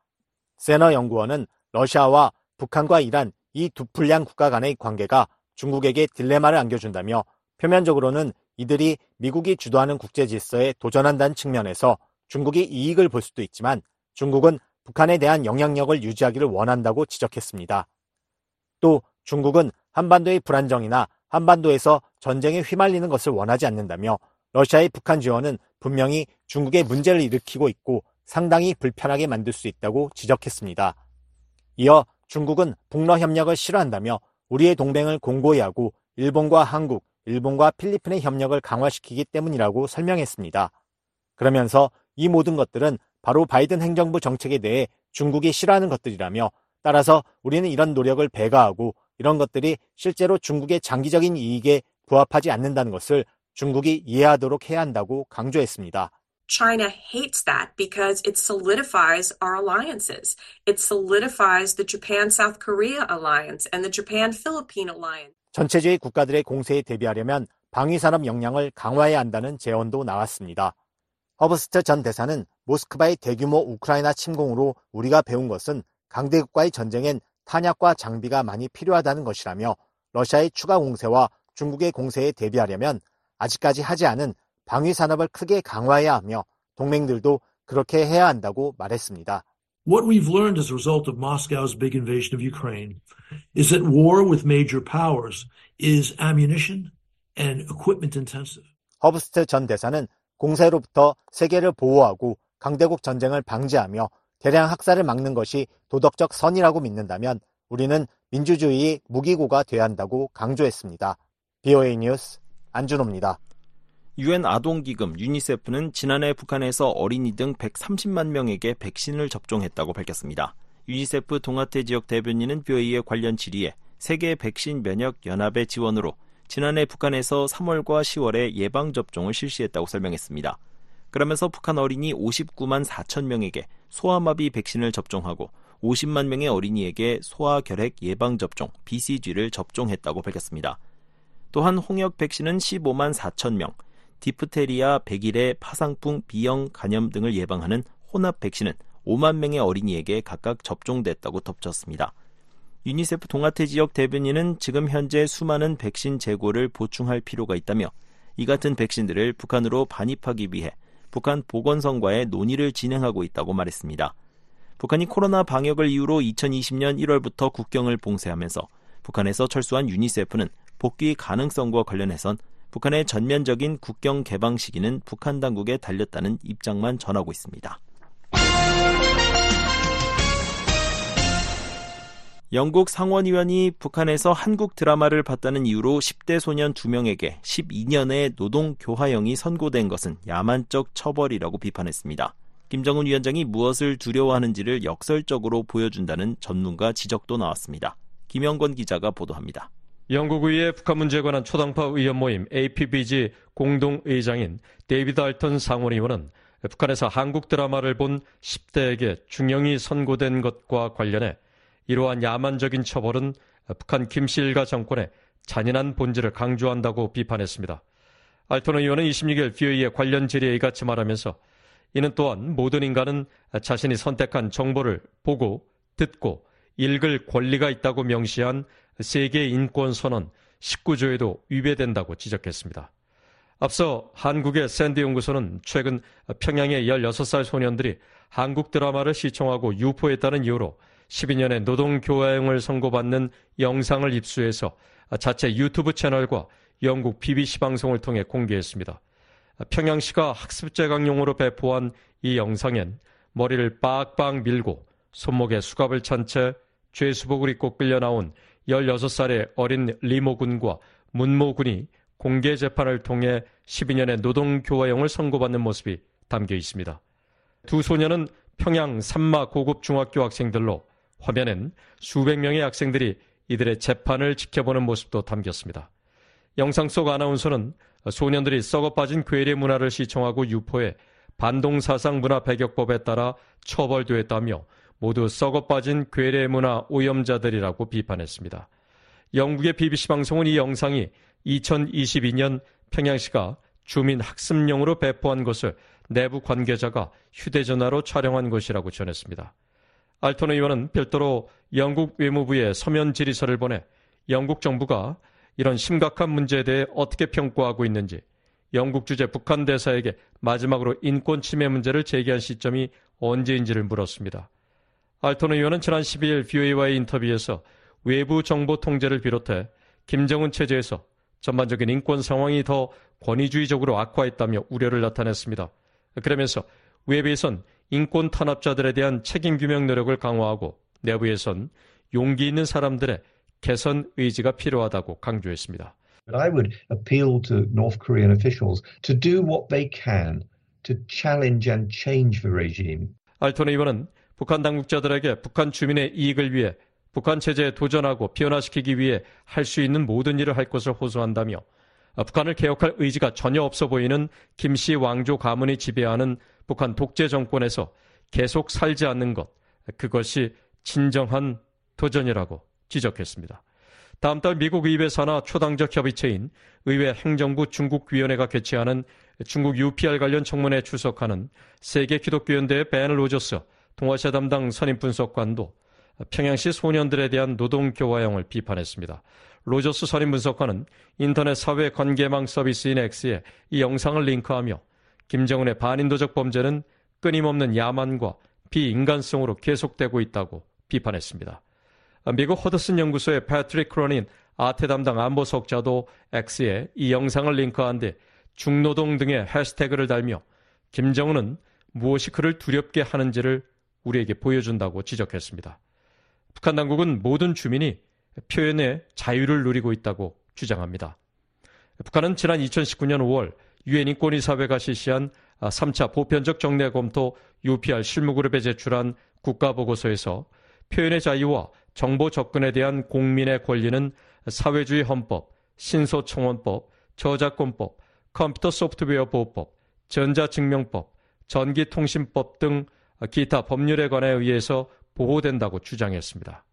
세너 연구원은 러시아와 북한과 이란 이 두 불량 국가 간의 관계가 중국에게 딜레마를 안겨준다며 표면적으로는 이들이 미국이 주도하는 국제 질서에 도전한다는 측면에서 중국이 이익을 볼 수도 있지만 중국은 북한에 대한 영향력을 유지하기를 원한다고 지적했습니다. 또 중국은 한반도의 불안정이나 한반도에서 전쟁에 휘말리는 것을 원하지 않는다며 러시아의 북한 지원은 분명히 중국의 문제를 일으키고 있고 상당히 불편하게 만들 수 있다고 지적했습니다. 이어 중국은 북러 협력을 싫어한다며 우리의 동맹을 공고히 하고 일본과 한국, 일본과 필리핀의 협력을 강화시키기 때문이라고 설명했습니다. 그러면서 이 모든 것들은 바로 바이든 행정부 정책에 대해 중국이 싫어하는 것들이라며 따라서 우리는 이런 노력을 배가하고 이런 것들이 실제로 중국의 장기적인 이익에 부합하지 않는다는 것을 중국이 이해하도록 해야 한다고 강조했습니다. China hates that because it solidifies our alliances. It solidifies the Japan South Korea alliance and the Japan Philippine alliance. 전체주의 국가들의 공세에 대비하려면 방위산업 역량을 강화해야 한다는 제언도 나왔습니다. 허브스트 전 대사는 모스크바의 대규모 우크라이나 침공으로 우리가 배운 것은 강대국과의 전쟁엔 탄약과 장비가 많이 필요하다는 것이라며 러시아의 추가 공세와 중국의 공세에 대비하려면 아직까지 하지 않은 방위 산업을 크게 강화해야 하며 동맹들도 그렇게 해야 한다고 말했습니다. What we've learned as a result of Moscow's big invasion of Ukraine is that war with major powers is ammunition and equipment intensive. 허브스트 전 대사는 공세로부터 세계를 보호하고 강대국 전쟁을 방지하며 대량 학살을 막는 것이 도덕적 선이라고 믿는다면 우리는 민주주의의 무기고가 돼야 한다고 강조했습니다. VOA 뉴스 안준호입니다. 유엔 아동기금 유니세프는 지난해 북한에서 어린이 등 130만 명에게 백신을 접종했다고 밝혔습니다. 유니세프 동아태 지역 대변인은 VOA의 관련 질의에 세계 백신 면역 연합의 지원으로 지난해 북한에서 3월과 10월에 예방 접종을 실시했다고 설명했습니다. 그러면서 북한 어린이 59만 4천 명에게 소아마비 백신을 접종하고 50만 명의 어린이에게 소아결핵 예방 접종 BCG를 접종했다고 밝혔습니다. 또한 홍역 백신은 15만 4천 명, 디프테리아, 백일해 파상풍, B형 간염 등을 예방하는 혼합 백신은 5만 명의 어린이에게 각각 접종됐다고 덧붙였습니다. 유니세프 동아태 지역 대변인은 지금 현재 수많은 백신 재고를 보충할 필요가 있다며 이 같은 백신들을 북한으로 반입하기 위해 북한 보건성과의 논의를 진행하고 있다고 말했습니다. 북한이 코로나 방역을 이유로 2020년 1월부터 국경을 봉쇄하면서 북한에서 철수한 유니세프는 복귀 가능성과 관련해선 북한의 전면적인 국경 개방 시기는 북한 당국에 달렸다는 입장만 전하고 있습니다. 영국 상원의원이 북한에서 한국 드라마를 봤다는 이유로 10대 소년 2명에게 12년의 노동 교화형이 선고된 것은 야만적 처벌이라고 비판했습니다. 김정은 위원장이 무엇을 두려워하는지를 역설적으로 보여준다는 전문가 지적도 나왔습니다. 김영건 기자가 보도합니다. 영국 의회 북한 문제에 관한 초당파 의원 모임 APPG 공동의장인 데이비드 알턴 상원의원은 북한에서 한국 드라마를 본 10대에게 중형이 선고된 것과 관련해 이러한 야만적인 처벌은 북한 김씨 일가 정권의 잔인한 본질을 강조한다고 비판했습니다. 알턴 의원은 26일 VOA의 관련 질의에 이같이 말하면서 이는 또한 모든 인간은 자신이 선택한 정보를 보고 듣고 읽을 권리가 있다고 명시한 세계 인권 선언 19조에도 위배된다고 지적했습니다. 앞서 한국의 샌드 연구소는 최근 평양의 16살 소년들이 한국 드라마를 시청하고 유포했다는 이유로 12년의 노동교화형을 선고받는 영상을 입수해서 자체 유튜브 채널과 영국 BBC 방송을 통해 공개했습니다. 평양시가 학습재강용으로 배포한 이 영상엔 머리를 빡빡 밀고 손목에 수갑을 찬 채 죄수복을 입고 끌려 나온 16살의 어린 리모 군과 문모 군이 공개 재판을 통해 12년의 노동교화형을 선고받는 모습이 담겨 있습니다. 두 소녀는 평양 산마 고급 중학교 학생들로 화면엔 수백 명의 학생들이 이들의 재판을 지켜보는 모습도 담겼습니다. 영상 속 아나운서는 소년들이 썩어 빠진 괴뢰 문화를 시청하고 유포해 반동사상 문화 배격법에 따라 처벌되었다며 모두 썩어 빠진 괴뢰 문화 오염자들이라고 비판했습니다. 영국의 BBC 방송은 이 영상이 2022년 평양시가 주민 학습용으로 배포한 것을 내부 관계자가 휴대전화로 촬영한 것이라고 전했습니다. 알톤 의원은 별도로 영국 외무부에 서면 질의서를 보내 영국 정부가 이런 심각한 문제에 대해 어떻게 평가하고 있는지 영국 주재 북한 대사에게 마지막으로 인권 침해 문제를 제기한 시점이 언제인지를 물었습니다. 알톤 의원은 지난 12일 VOA와의 인터뷰에서 외부 정보 통제를 비롯해 김정은 체제에서 전반적인 인권 상황이 더 권위주의적으로 악화했다며 우려를 나타냈습니다. 그러면서 외부에선 인권 탄압자들에 대한 책임 규명 노력을 강화하고 내부에선 용기 있는 사람들의 개선 의지가 필요하다고 강조했습니다. I would appeal to North Korean officials to do what they can to challenge and change the regime. 알톤 의원은 북한 당국자들에게 북한 주민의 이익을 위해 북한 체제에 도전하고 변화시키기 위해 할 수 있는 모든 일을 할 것을 호소한다며 북한을 개혁할 의지가 전혀 없어 보이는 김씨 왕조 가문이 지배하는 북한 독재 정권에서 계속 살지 않는 것, 그것이 진정한 도전이라고 지적했습니다. 다음 달 미국 의회 산하 초당적 협의체인 의회 행정부 중국위원회가 개최하는 중국 UPR 관련 청문회에 출석하는 세계 기독교연대의 벤 로저스 동아시아 담당 선임 분석관도 평양시 소년들에 대한 노동 교화형을 비판했습니다. 로저스 선임 분석관은 인터넷 사회 관계망 서비스인 X에 이 영상을 링크하며 김정은의 반인도적 범죄는 끊임없는 야만과 비인간성으로 계속되고 있다고 비판했습니다. 미국 허드슨 연구소의 패트릭 크로닌 아태 담당 안보석좌도 X에 이 영상을 링크한 뒤 중노동 등의 해시태그를 달며 김정은은 무엇이 그를 두렵게 하는지를 우리에게 보여준다고 지적했습니다. 북한 당국은 모든 주민이 표현의 자유를 누리고 있다고 주장합니다. 북한은 지난 2019년 5월 유엔 인권위사회가 실시한 3차 보편적 정례 검토 UPR 실무그룹에 제출한 국가보고서에서 표현의 자유와 정보 접근에 대한 국민의 권리는 사회주의 헌법, 신소청원법, 저작권법, 컴퓨터 소프트웨어 보호법, 전자증명법, 전기통신법 등 기타 법률에 관해 의해서 보호된다고 주장했습니다.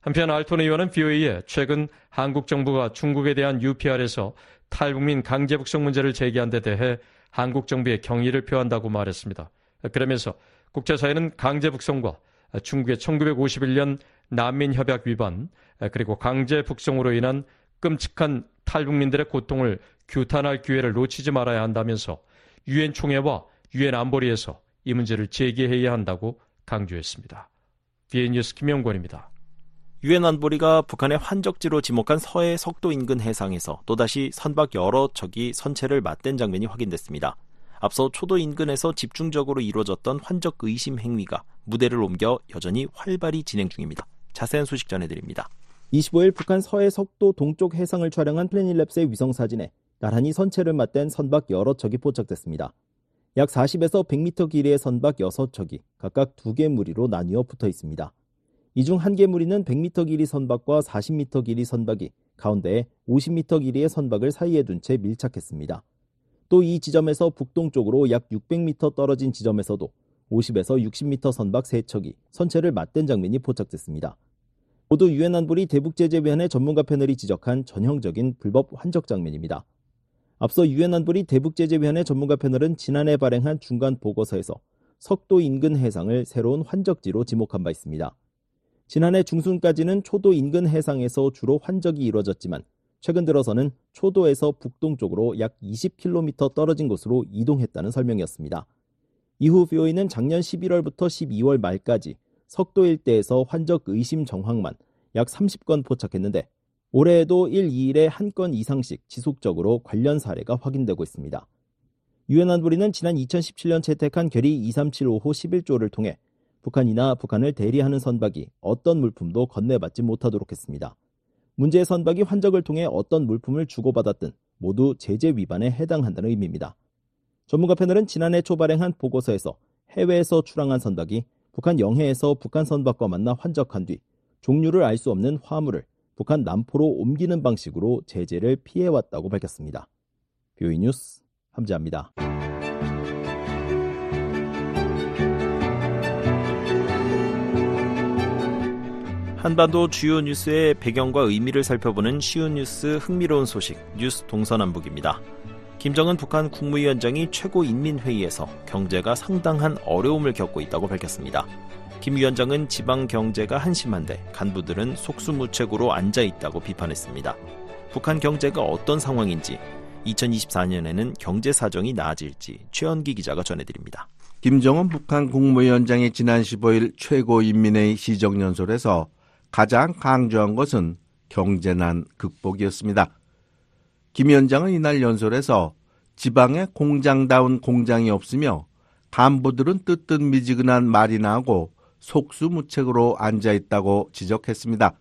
한편 알톤 의원은 BOA에 최근 한국 정부가 중국에 대한 UPR에서 탈북민 강제 북송 문제를 제기한 데 대해 한국 정부의 경의를 표한다고 말했습니다. 그러면서 국제사회는 강제 북송과 중국의 1951년 난민협약 위반 그리고 강제 북송으로 인한 끔찍한 탈북민들의 고통을 규탄할 기회를 놓치지 말아야 한다면서 유엔 총회와 유엔 안보리에서 이 문제를 제기해야 한다고 강조했습니다. 비엔뉴스 김영권입니다. 유엔 안보리가 북한의 환적지로 지목한 서해 석도 인근 해상에서 또다시 선박 여러 척이 선체를 맞댄 장면이 확인됐습니다. 앞서 초도 인근에서 집중적으로 이루어졌던 환적 의심 행위가 무대를 옮겨 여전히 활발히 진행 중입니다. 자세한 소식 전해드립니다. 25일 북한 서해 석도 동쪽 해상을 촬영한 플래닛랩스의 위성 사진에 나란히 선체를 맞댄 선박 여러 척이 포착됐습니다. 약 40에서 100m 길이의 선박 6척이 각각 2개 무리로 나뉘어 붙어 있습니다. 이 중 한 개 무리는 100m 길이 선박과 40m 길이 선박이 가운데에 50m 길이의 선박을 사이에 둔 채 밀착했습니다. 또 이 지점에서 북동쪽으로 약 600m 떨어진 지점에서도 50에서 60m 선박 3척이 선체를 맞댄 장면이 포착됐습니다. 모두 유엔 안보리 대북제재위원회 전문가 패널이 지적한 전형적인 불법 환적 장면입니다. 앞서 유엔 안보리 대북제재위원회 전문가 패널은 지난해 발행한 중간 보고서에서 석도 인근 해상을 새로운 환적지로 지목한 바 있습니다. 지난해 중순까지는 초도 인근 해상에서 주로 환적이 이루어졌지만 최근 들어서는 초도에서 북동쪽으로 약 20km 떨어진 곳으로 이동했다는 설명이었습니다. 이후 VOA는 작년 11월부터 12월 말까지 석도 일대에서 환적 의심 정황만 약 30건 포착했는데 올해에도 1, 2일에 한 건 이상씩 지속적으로 관련 사례가 확인되고 있습니다. 유엔 안보리는 지난 2017년 채택한 결의 2375호 11조를 통해 북한이나 북한을 대리하는 선박이 어떤 물품도 건네받지 못하도록 했습니다. 문제의 선박이 환적을 통해 어떤 물품을 주고받았든 모두 제재 위반에 해당한다는 의미입니다. 전문가 패널은 지난해 초 발행한 보고서에서 해외에서 출항한 선박이 북한 영해에서 북한 선박과 만나 환적한 뒤 종류를 알 수 없는 화물을 북한 남포로 옮기는 방식으로 제재를 피해왔다고 밝혔습니다. 뷰이 뉴스 함재합니다. 한반도 주요 뉴스의 배경과 의미를 살펴보는 쉬운 뉴스 흥미로운 소식 뉴스 동서남북입니다. 김정은 북한 국무위원장이 최고인민회의에서 경제가 상당한 어려움을 겪고 있다고 밝혔습니다. 김 위원장은 지방 경제가 한심한데 간부들은 속수무책으로 앉아 있다고 비판했습니다. 북한 경제가 어떤 상황인지 2024년에는 경제 사정이 나아질지 최연기 기자가 전해드립니다. 김정은 북한 국무위원장이 지난 15일 최고인민회의 시정연설에서 가장 강조한 것은 경제난 극복이었습니다. 김 위원장은 이날 연설에서 지방에 공장다운 공장이 없으며 간부들은 뜨뜻미지근한 말이나 하고 속수무책으로 앉아 있다고 지적했습니다.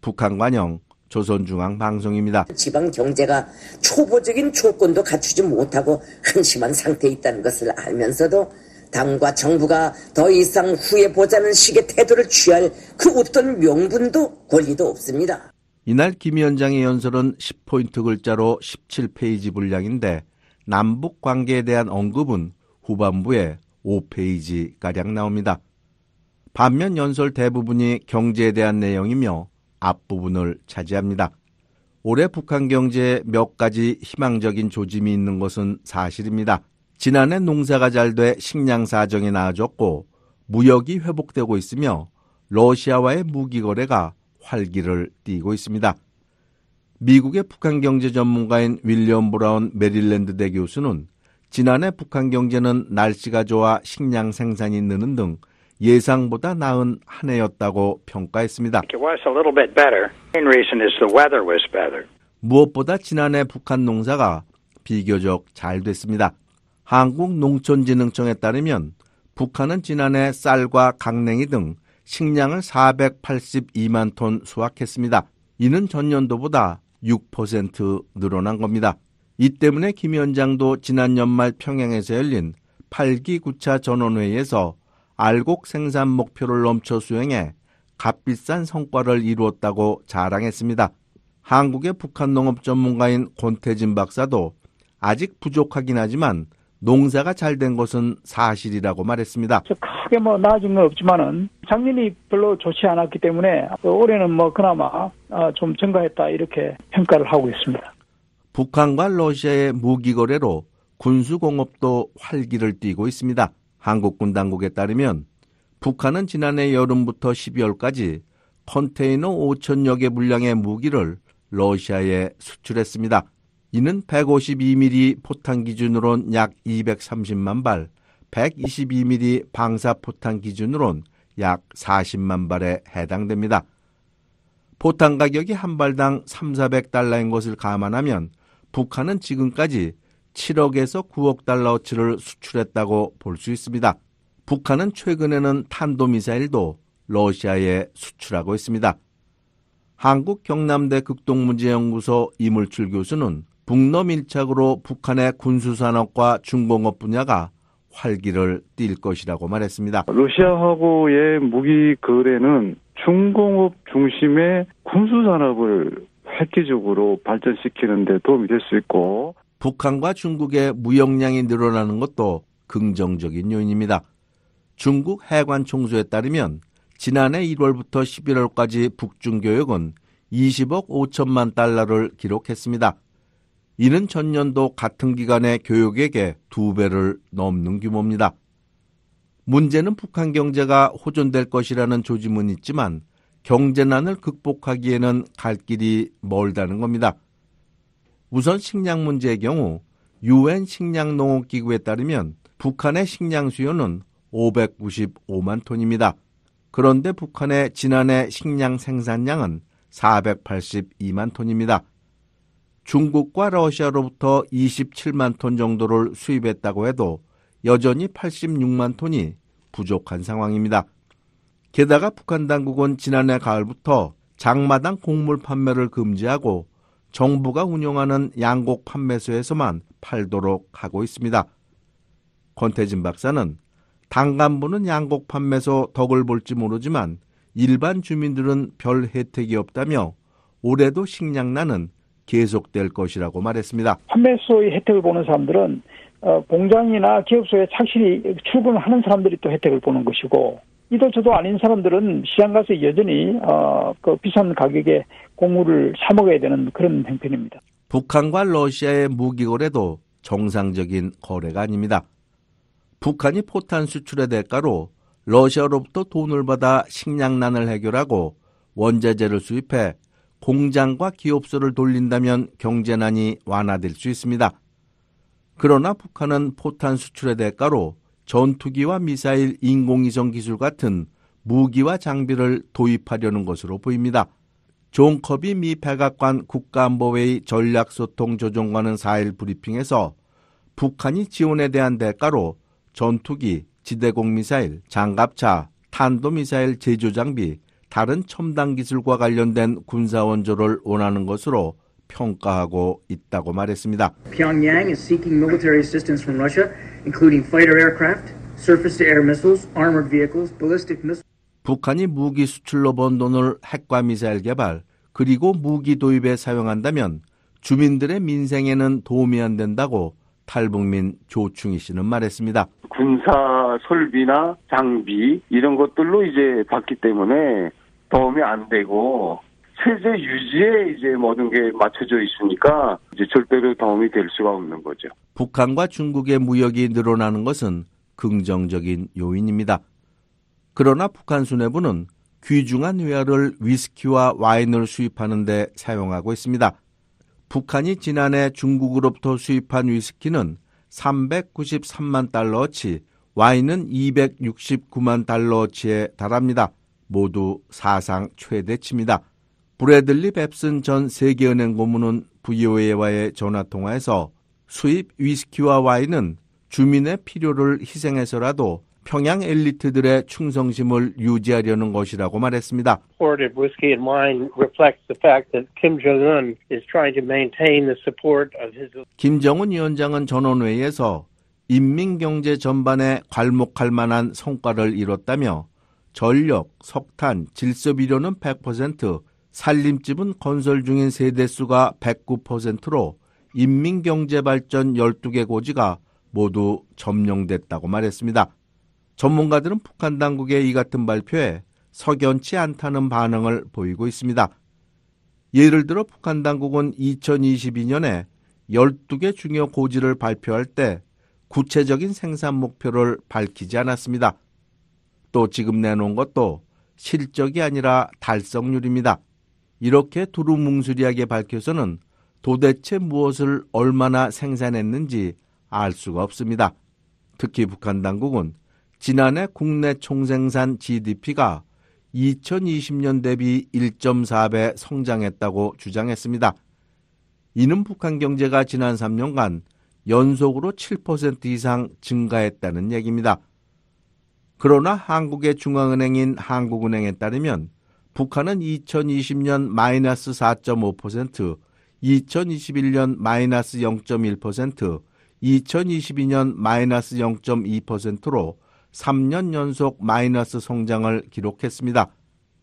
북한 관영 조선중앙방송입니다. 지방 경제가 초보적인 조건도 갖추지 못하고 한심한 상태에 있다는 것을 알면서도 당과 정부가 더 이상 후에 보자는 식의 태도를 취할 그 어떤 명분도 권리도 없습니다. 이날 김 위원장의 연설은 10포인트 글자로 17페이지 분량인데 남북 관계에 대한 언급은 후반부에 5페이지가량 나옵니다. 반면 연설 대부분이 경제에 대한 내용이며 앞부분을 차지합니다. 올해 북한 경제에 몇 가지 희망적인 조짐이 있는 것은 사실입니다. 지난해 농사가 잘 돼 식량 사정이 나아졌고 무역이 회복되고 있으며 러시아와의 무기 거래가 활기를 띠고 있습니다. 미국의 북한 경제 전문가인 윌리엄 브라운 메릴랜드 대 교수는 지난해 북한 경제는 날씨가 좋아 식량 생산이 느는 등 예상보다 나은 한 해였다고 평가했습니다. 무엇보다 지난해 북한 농사가 비교적 잘 됐습니다. 한국농촌진흥청에 따르면 북한은 지난해 쌀과 강냉이 등 식량을 482만 톤 수확했습니다. 이는 전년도보다 6% 늘어난 겁니다. 이 때문에 김 위원장도 지난 연말 평양에서 열린 8기 9차 전원회의에서 알곡 생산 목표를 넘쳐 수행해 값비싼 성과를 이루었다고 자랑했습니다. 한국의 북한 농업 전문가인 권태진 박사도 아직 부족하긴 하지만 농사가 잘 된 것은 사실이라고 말했습니다. 크게 뭐 나아진 건 없지만은 작년이 별로 좋지 않았기 때문에 올해는 뭐 그나마 어, 좀 증가했다 이렇게 평가를 하고 있습니다. 북한과 러시아의 무기 거래로 군수 공업도 활기를 띠고 있습니다. 한국군 당국에 따르면 북한은 지난해 여름부터 12월까지 컨테이너 5천여 개 분량의 무기를 러시아에 수출했습니다. 이는 152mm 포탄 기준으론 약 230만 발, 122mm 방사 포탄 기준으론 약 40만 발에 해당됩니다. 포탄 가격이 한 발당 3, 400달러인 것을 감안하면 북한은 지금까지 7억에서 9억 달러어치를 수출했다고 볼 수 있습니다. 북한은 최근에는 탄도미사일도 러시아에 수출하고 있습니다. 한국 경남대 극동문제연구소 이물출 교수는 북러 밀착으로 북한의 군수산업과 중공업 분야가 활기를 띨 것이라고 말했습니다. 러시아하고의 무기 거래는 중공업 중심의 군수산업을 획기적으로 발전시키는 데 도움이 될 수 있고 북한과 중국의 무역량이 늘어나는 것도 긍정적인 요인입니다. 중국 해관 총수에 따르면 지난해 1월부터 11월까지 북중 교역은 20억 5천만 달러를 기록했습니다. 이는 전년도 같은 기간의 교육액의 두 배를 넘는 규모입니다. 문제는 북한 경제가 호전될 것이라는 조짐은 있지만 경제난을 극복하기에는 갈 길이 멀다는 겁니다. 우선 식량 문제의 경우 유엔 식량농업기구에 따르면 북한의 식량 수요는 595만 톤입니다. 그런데 북한의 지난해 식량 생산량은 482만 톤입니다. 중국과 러시아로부터 27만 톤 정도를 수입했다고 해도 여전히 86만 톤이 부족한 상황입니다. 게다가 북한 당국은 지난해 가을부터 장마당 곡물 판매를 금지하고 정부가 운영하는 양곡 판매소에서만 팔도록 하고 있습니다. 권태진 박사는 당 간부는 양곡 판매소 덕을 볼지 모르지만 일반 주민들은 별 혜택이 없다며 올해도 식량난은 계속될 것이라고 말했습니다. 판매소의 혜택을 보는 사람들은 어, 공장이나 기업소에 착실히 출근하는 사람들이 또 혜택을 보는 것이고 이도 저도 아닌 사람들은 시장 가서 여전히 어, 그 비싼 가격에 곡물을 사 먹어야 되는 그런 형편입니다. 북한과 러시아의 무기 거래도 정상적인 거래가 아닙니다. 북한이 포탄 수출의 대가로 러시아로부터 돈을 받아 식량난을 해결하고 원자재를 수입해 공장과 기업소를 돌린다면 경제난이 완화될 수 있습니다. 그러나 북한은 포탄 수출의 대가로 전투기와 미사일, 인공위성 기술 같은 무기와 장비를 도입하려는 것으로 보입니다. 존 커비 미 백악관 국가안보회의 전략소통조정관은 4일 브리핑에서 북한이 지원에 대한 대가로 전투기, 지대공 미사일, 장갑차, 탄도미사일 제조 장비, 다른 첨단 기술과 관련된 군사 원조를 원하는 것으로 평가하고 있다고 말했습니다. Pyongyang is seeking military assistance from Russia, including fighter aircraft, surface-to-air missiles, armored vehicles, ballistic missiles. 북한이 무기 수출로 번 돈을 핵과 미사일 개발, 그리고 무기 도입에 사용한다면 주민들의 민생에는 도움이 안 된다고 탈북민 조충희 씨는 말했습니다. 군사 설비나 장비 이런 것들로 이제 받기 때문에 도움이 안 되고 체제 유지에 이제 모든 게 맞춰져 있으니까 이제 절대로 도움이 될 수가 없는 거죠. 북한과 중국의 무역이 늘어나는 것은 긍정적인 요인입니다. 그러나 북한 수뇌부는 귀중한 외화를 위스키와 와인을 수입하는 데 사용하고 있습니다. 북한이 지난해 중국으로부터 수입한 위스키는 393만 달러어치, 와인은 269만 달러어치에 달합니다. 모두 사상 최대치입니다. 브래들리 뱁슨 전 세계은행 고문은 VOA와의 전화통화에서 수입 위스키와 와인은 주민의 필요를 희생해서라도 평양 엘리트들의 충성심을 유지하려는 것이라고 말했습니다. 김정은 위원장은 전원회의에서 인민경제 전반에 괄목할 만한 성과를 이뤘다며 전력, 석탄, 질서비료는 100%, 살림집은 건설 중인 세대수가 109%로 인민경제발전 12개 고지가 모두 점령됐다고 말했습니다. 전문가들은 북한 당국의 이 같은 발표에 석연치 않다는 반응을 보이고 있습니다. 예를 들어 북한 당국은 2022년에 12개 중요 고지를 발표할 때 구체적인 생산 목표를 밝히지 않았습니다. 또 지금 내놓은 것도 실적이 아니라 달성률입니다. 이렇게 두루뭉술하게 밝혀서는 도대체 무엇을 얼마나 생산했는지 알 수가 없습니다. 특히 북한 당국은 지난해 국내 총생산 GDP가 2020년 대비 1.4배 성장했다고 주장했습니다. 이는 북한 경제가 지난 3년간 연속으로 7% 이상 증가했다는 얘기입니다. 그러나 한국의 중앙은행인 한국은행에 따르면 북한은 2020년 마이너스 4.5%, 2021년 마이너스 0.1%, 2022년 마이너스 0.2%로 3년 연속 마이너스 성장을 기록했습니다.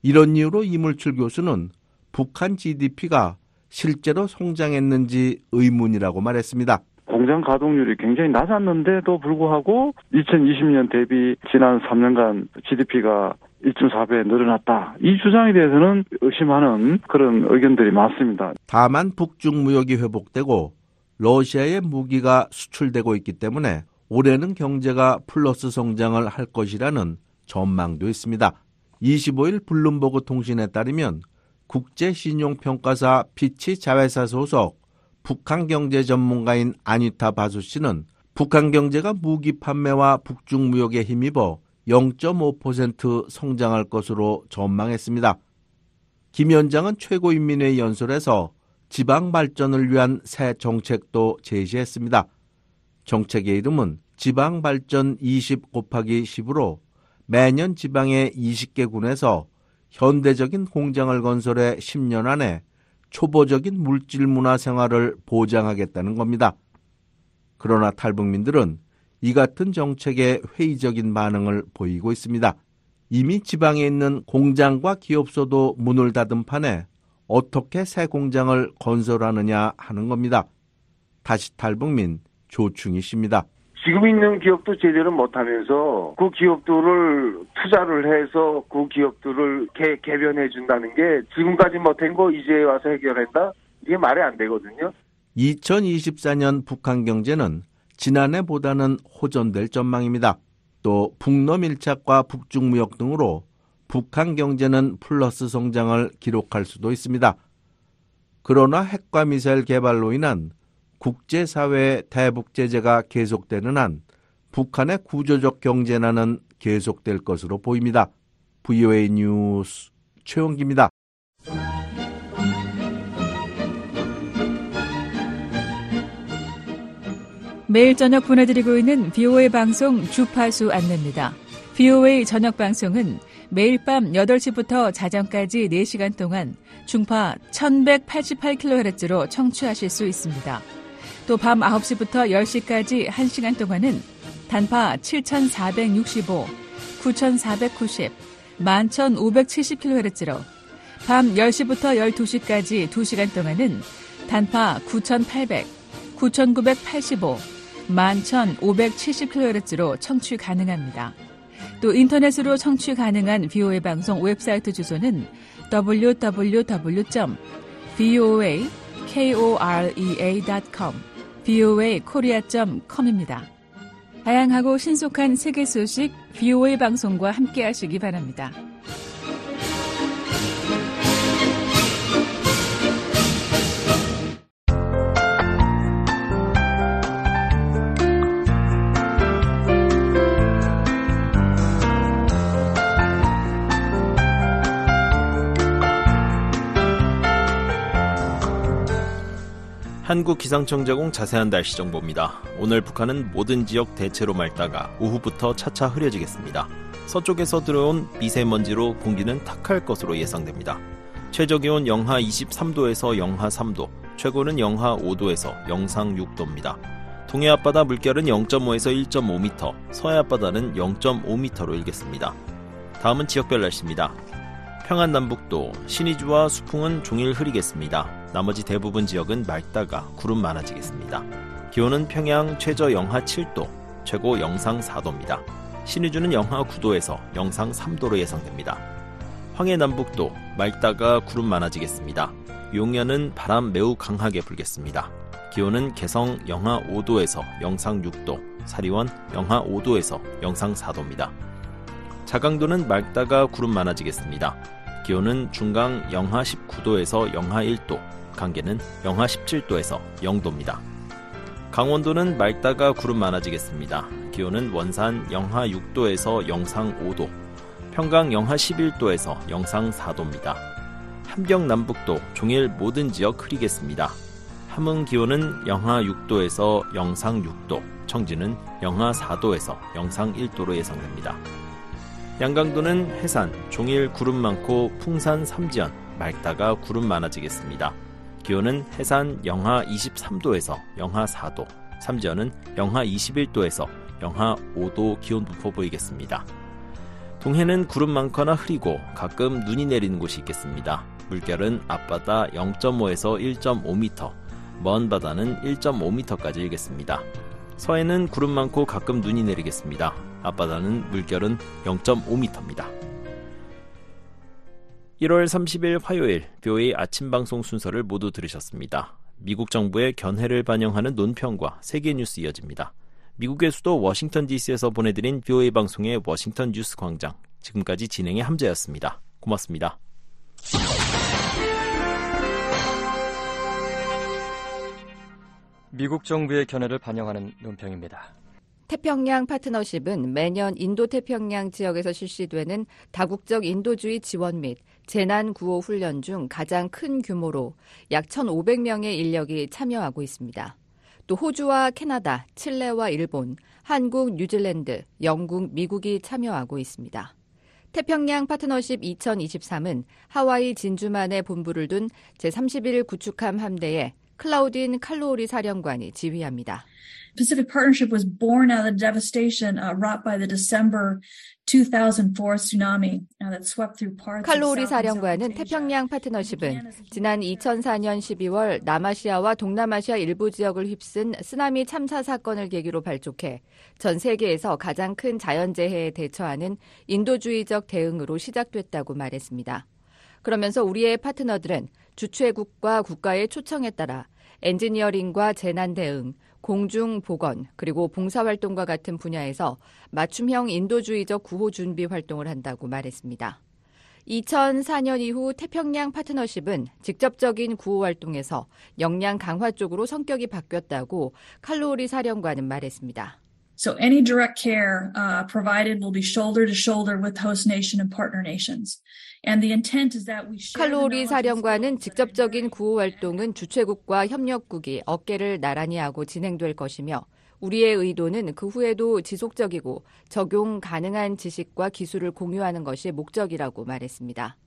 이런 이유로 이물출 교수는 북한 GDP가 실제로 성장했는지 의문이라고 말했습니다. 공장 가동률이 굉장히 낮았는데도 불구하고 2020년 대비 지난 3년간 GDP가 1.4배 늘어났다. 이 주장에 대해서는 의심하는 그런 의견들이 많습니다. 다만 북중 무역이 회복되고 러시아의 무기가 수출되고 있기 때문에 올해는 경제가 플러스 성장을 할 것이라는 전망도 있습니다. 25일 블룸버그 통신에 따르면 국제신용평가사 피치 자회사 소속 북한 경제 전문가인 아니타 바수 씨는 북한 경제가 무기 판매와 북중 무역에 힘입어 0.5% 성장할 것으로 전망했습니다. 김 위원장은 최고인민회의 연설에서 지방 발전을 위한 새 정책도 제시했습니다. 정책의 이름은 지방 발전 20 곱하기 10으로 매년 지방의 20개 군에서 현대적인 공장을 건설해 10년 안에 초보적인 물질 문화 생활을 보장하겠다는 겁니다. 그러나 탈북민들은 이 같은 정책에 회의적인 반응을 보이고 있습니다. 이미 지방에 있는 공장과 기업소도 문을 닫은 판에 어떻게 새 공장을 건설하느냐 하는 겁니다. 다시 탈북민 조충희 씨입니다. 지금 있는 기업도 제대로 못하면서 그 기업들을 투자를 해서 그 기업들을 개, 개변해 준다는 게 지금까지 못한 거 이제 와서 해결한다? 이게 말이 안 되거든요. 2024년 북한 경제는 지난해보다는 호전될 전망입니다. 또 북러 밀착과 북중 무역 등으로 북한 경제는 플러스 성장을 기록할 수도 있습니다. 그러나 핵과 미사일 개발로 인한 국제사회의 대북 제재가 계속되는 한 북한의 구조적 경제난은 계속될 것으로 보입니다. VOA 뉴스 최원기입니다. 매일 저녁 보내드리고 있는 BOA 방송 주파수 안내입니다. BOA 저녁 방송은 매일 밤 8시부터 자정까지 4시간 동안 중파 1188kHz로 청취하실 수 있습니다. 또 밤 9시부터 10시까지 1시간 동안은 단파 7465, 9490, 11570kHz로 밤 10시부터 12시까지 2시간 동안은 단파 9800, 9985, 11,570kHz로 청취 가능합니다. 또 인터넷으로 청취 가능한 VOA 방송 웹사이트 주소는 www.voakorea.com, voakorea.com입니다. 다양하고 신속한 세계 소식 VOA 방송과 함께 하시기 바랍니다. 한국기상청 제공 자세한 날씨 정보입니다. 오늘 북한은 모든 지역 대체로 맑다가 오후부터 차차 흐려지겠습니다. 서쪽에서 들어온 미세먼지로 공기는 탁할 것으로 예상됩니다. 최저 기온 영하 23도에서 영하 3도, 최고는 영하 5도에서 영상 6도입니다. 동해 앞바다 물결은 0.5에서 1.5m, 서해 앞바다는 0.5m로 일겠습니다. 다음은 지역별 날씨입니다. 평안 남북도, 신의주와 수풍은 종일 흐리겠습니다. 나머지 대부분 지역은 맑다가 구름 많아지겠습니다. 기온은 평양 최저 영하 7도, 최고 영상 4도입니다. 신의주는 영하 9도에서 영상 3도로 예상됩니다. 황해 남북도 맑다가 구름 많아지겠습니다. 용현은 바람 매우 강하게 불겠습니다. 기온은 개성 영하 5도에서 영상 6도, 사리원 영하 5도에서 영상 4도입니다. 자강도는 맑다가 구름 많아지겠습니다. 기온은 중강 영하 19도에서 영하 1도, 강계는 영하 17도에서 0도입니다. 강원도는 맑다가 구름 많아지겠습니다. 기온은 원산 영하 6도에서 영상 5도, 평강 영하 11도에서 영상 4도입니다. 함경 남북도 종일 모든 지역 흐리겠습니다. 함흥 기온은 영하 6도에서 영상 6도, 청진은 영하 4도에서 영상 1도로 예상됩니다. 양강도는 해산, 종일 구름 많고 풍산 삼지연, 맑다가 구름 많아지겠습니다. 기온은 해산 영하 23도에서 영하 4도, 삼지연은 영하 21도에서 영하 5도 기온 분포 보이겠습니다. 동해는 구름 많거나 흐리고 가끔 눈이 내리는 곳이 있겠습니다. 물결은 앞바다 0.5에서 1.5m, 먼 바다는 1.5m까지 일겠습니다. 서해는 구름 많고 가끔 눈이 내리겠습니다. 앞바다는 물결은 0.5m입니다. 1월 30일 화요일 VOA 아침 방송 순서를 모두 들으셨습니다. 미국 정부의 견해를 반영하는 논평과 세계 뉴스 이어집니다. 미국의 수도 워싱턴 DC에서 보내드린 VOA 방송의 워싱턴 뉴스 광장. 지금까지 진행에 함지하였습니다. 고맙습니다. 미국 정부의 견해를 반영하는 논평입니다. 태평양 파트너십은 매년 인도 태평양 지역에서 실시되는 다국적 인도주의 지원 및 재난 구호 훈련 중 가장 큰 규모로 약 1,500명의 인력이 참여하고 있습니다. 또 호주와 캐나다, 칠레와 일본, 한국, 뉴질랜드, 영국, 미국이 참여하고 있습니다. 태평양 파트너십 2023은 하와이 진주만에 본부를 둔 제31 구축함 함대에 클라우딘 칼로리 사령관이 지휘합니다. Pacific Partnership was born out of the devastation uh, wrought by the December 2004 tsunami uh, that swept through parts 칼로리 사령관은 태평양 파트너십은 지난 2004년 12월 남아시아와 동남아시아 일부 지역을 휩쓴 쓰나미 참사 사건을 계기로 발족해 전 세계에서 가장 큰 자연재해에 대처하는 인도주의적 대응으로 시작됐다고 말했습니다. 그러면서 우리의 파트너들은 주최국과 국가의 초청에 따라 엔지니어링과 재난 대응, 공중 보건, 그리고 봉사활동과 같은 분야에서 맞춤형 인도주의적 구호 준비 활동을 한다고 말했습니다. 2004년 이후 태평양 파트너십은 직접적인 구호 활동에서 역량 강화 쪽으로 성격이 바뀌었다고 칼로리 사령관은 말했습니다. So any direct care uh, provided will be shoulder to shoulder with host nation and partner nations. And the intent is that we share the 칼로리 사령관은 직접적인 구호 활동은 주최국과 협력국이 어깨를 나란히 하고 진행될 것이며 우리의 의도는 그 후에도 지속적이고 적용 가능한 지식과 기술을 공유하는 것이 목적이라고 말했습니다.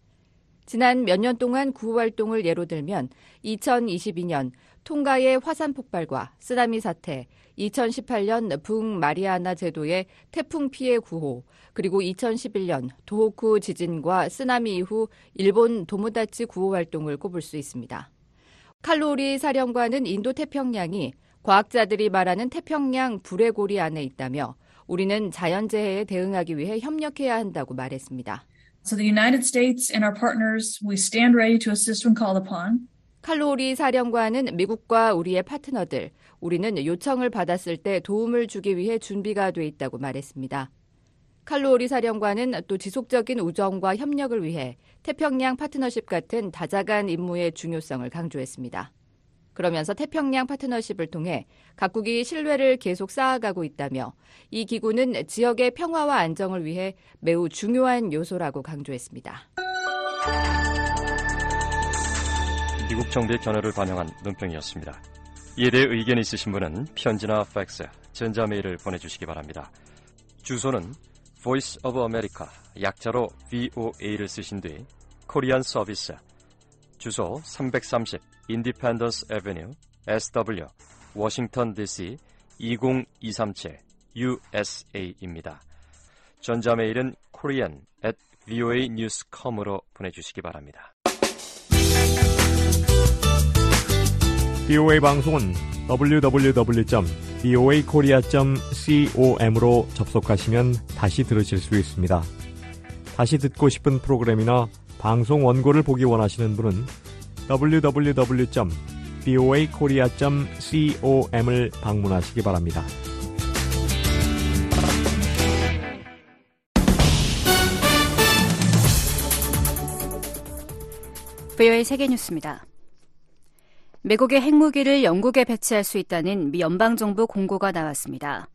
지난 몇 년 동안 구호 활동을 예로 들면 2022년 통가의 화산 폭발과 쓰나미 사태, 2018년 북마리아나 제도의 태풍 피해 구호, 그리고 2011년 도호쿠 지진과 쓰나미 이후 일본 도모다치 구호 활동을 꼽을 수 있습니다. 칼로리 사령관은 인도 태평양이 과학자들이 말하는 태평양 불의 고리 안에 있다며 우리는 자연재해에 대응하기 위해 협력해야 한다고 말했습니다. So the United States and our partners, we stand ready to assist when called upon. 칼로리 사령관은 미국과 우리의 파트너들, 우리는 요청을 받았을 때 도움을 주기 위해 준비가 돼 있다고 말했습니다. 칼로리 사령관은 또 지속적인 우정과 협력을 위해 태평양 파트너십 같은 다자간 임무의 중요성을 강조했습니다. 그러면서 태평양 파트너십을 통해 각국이 신뢰를 계속 쌓아가고 있다며 이 기구는 지역의 평화와 안정을 위해 매우 중요한 요소라고 강조했습니다. 미국 정부의 견해를 반영한 논평이었습니다. 이에 대해 의견이 있으신 분은 편지나 팩스, 전자메일을 보내주시기 바랍니다. 주소는 Voice of America, 약자로 VOA를 쓰신 뒤 코리안 서비스, 주소 330 Independence Avenue, SW, 워싱턴 DC 20237 USA입니다. 전자메일은 korean at voanews.com으로 보내주시기 바랍니다. BOA 방송은 www.boakorea.com으로 접속하시면 다시 들으실 수 있습니다. 다시 듣고 싶은 프로그램이나 방송 원고를 보기 원하시는 분은 www.boakorea.com을 방문하시기 바랍니다. VOA 세계뉴스입니다. 미국의 핵무기를 영국에 배치할 수 있다는 미 연방정부 공고가 나왔습니다.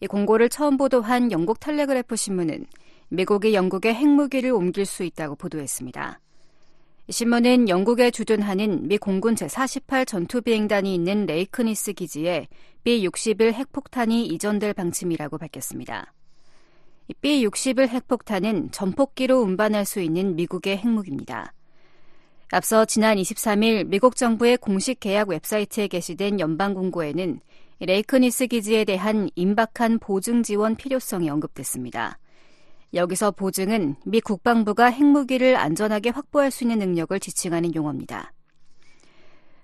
이 공고를 처음 보도한 영국 텔레그래프 신문은 미국이 영국에 핵무기를 옮길 수 있다고 보도했습니다. 신문은 영국에 주둔하는 미 공군 제48 전투비행단이 있는 레이큰히스 기지에 B-61 핵폭탄이 이전될 방침이라고 밝혔습니다. B-61 핵폭탄은 전폭기로 운반할 수 있는 미국의 핵무기입니다. 앞서 지난 23일 미국 정부의 공식 계약 웹사이트에 게시된 연방 공고에는 레이큰히스 기지에 대한 임박한 보증 지원 필요성이 언급됐습니다. 여기서 보증은 미 국방부가 핵무기를 안전하게 확보할 수 있는 능력을 지칭하는 용어입니다.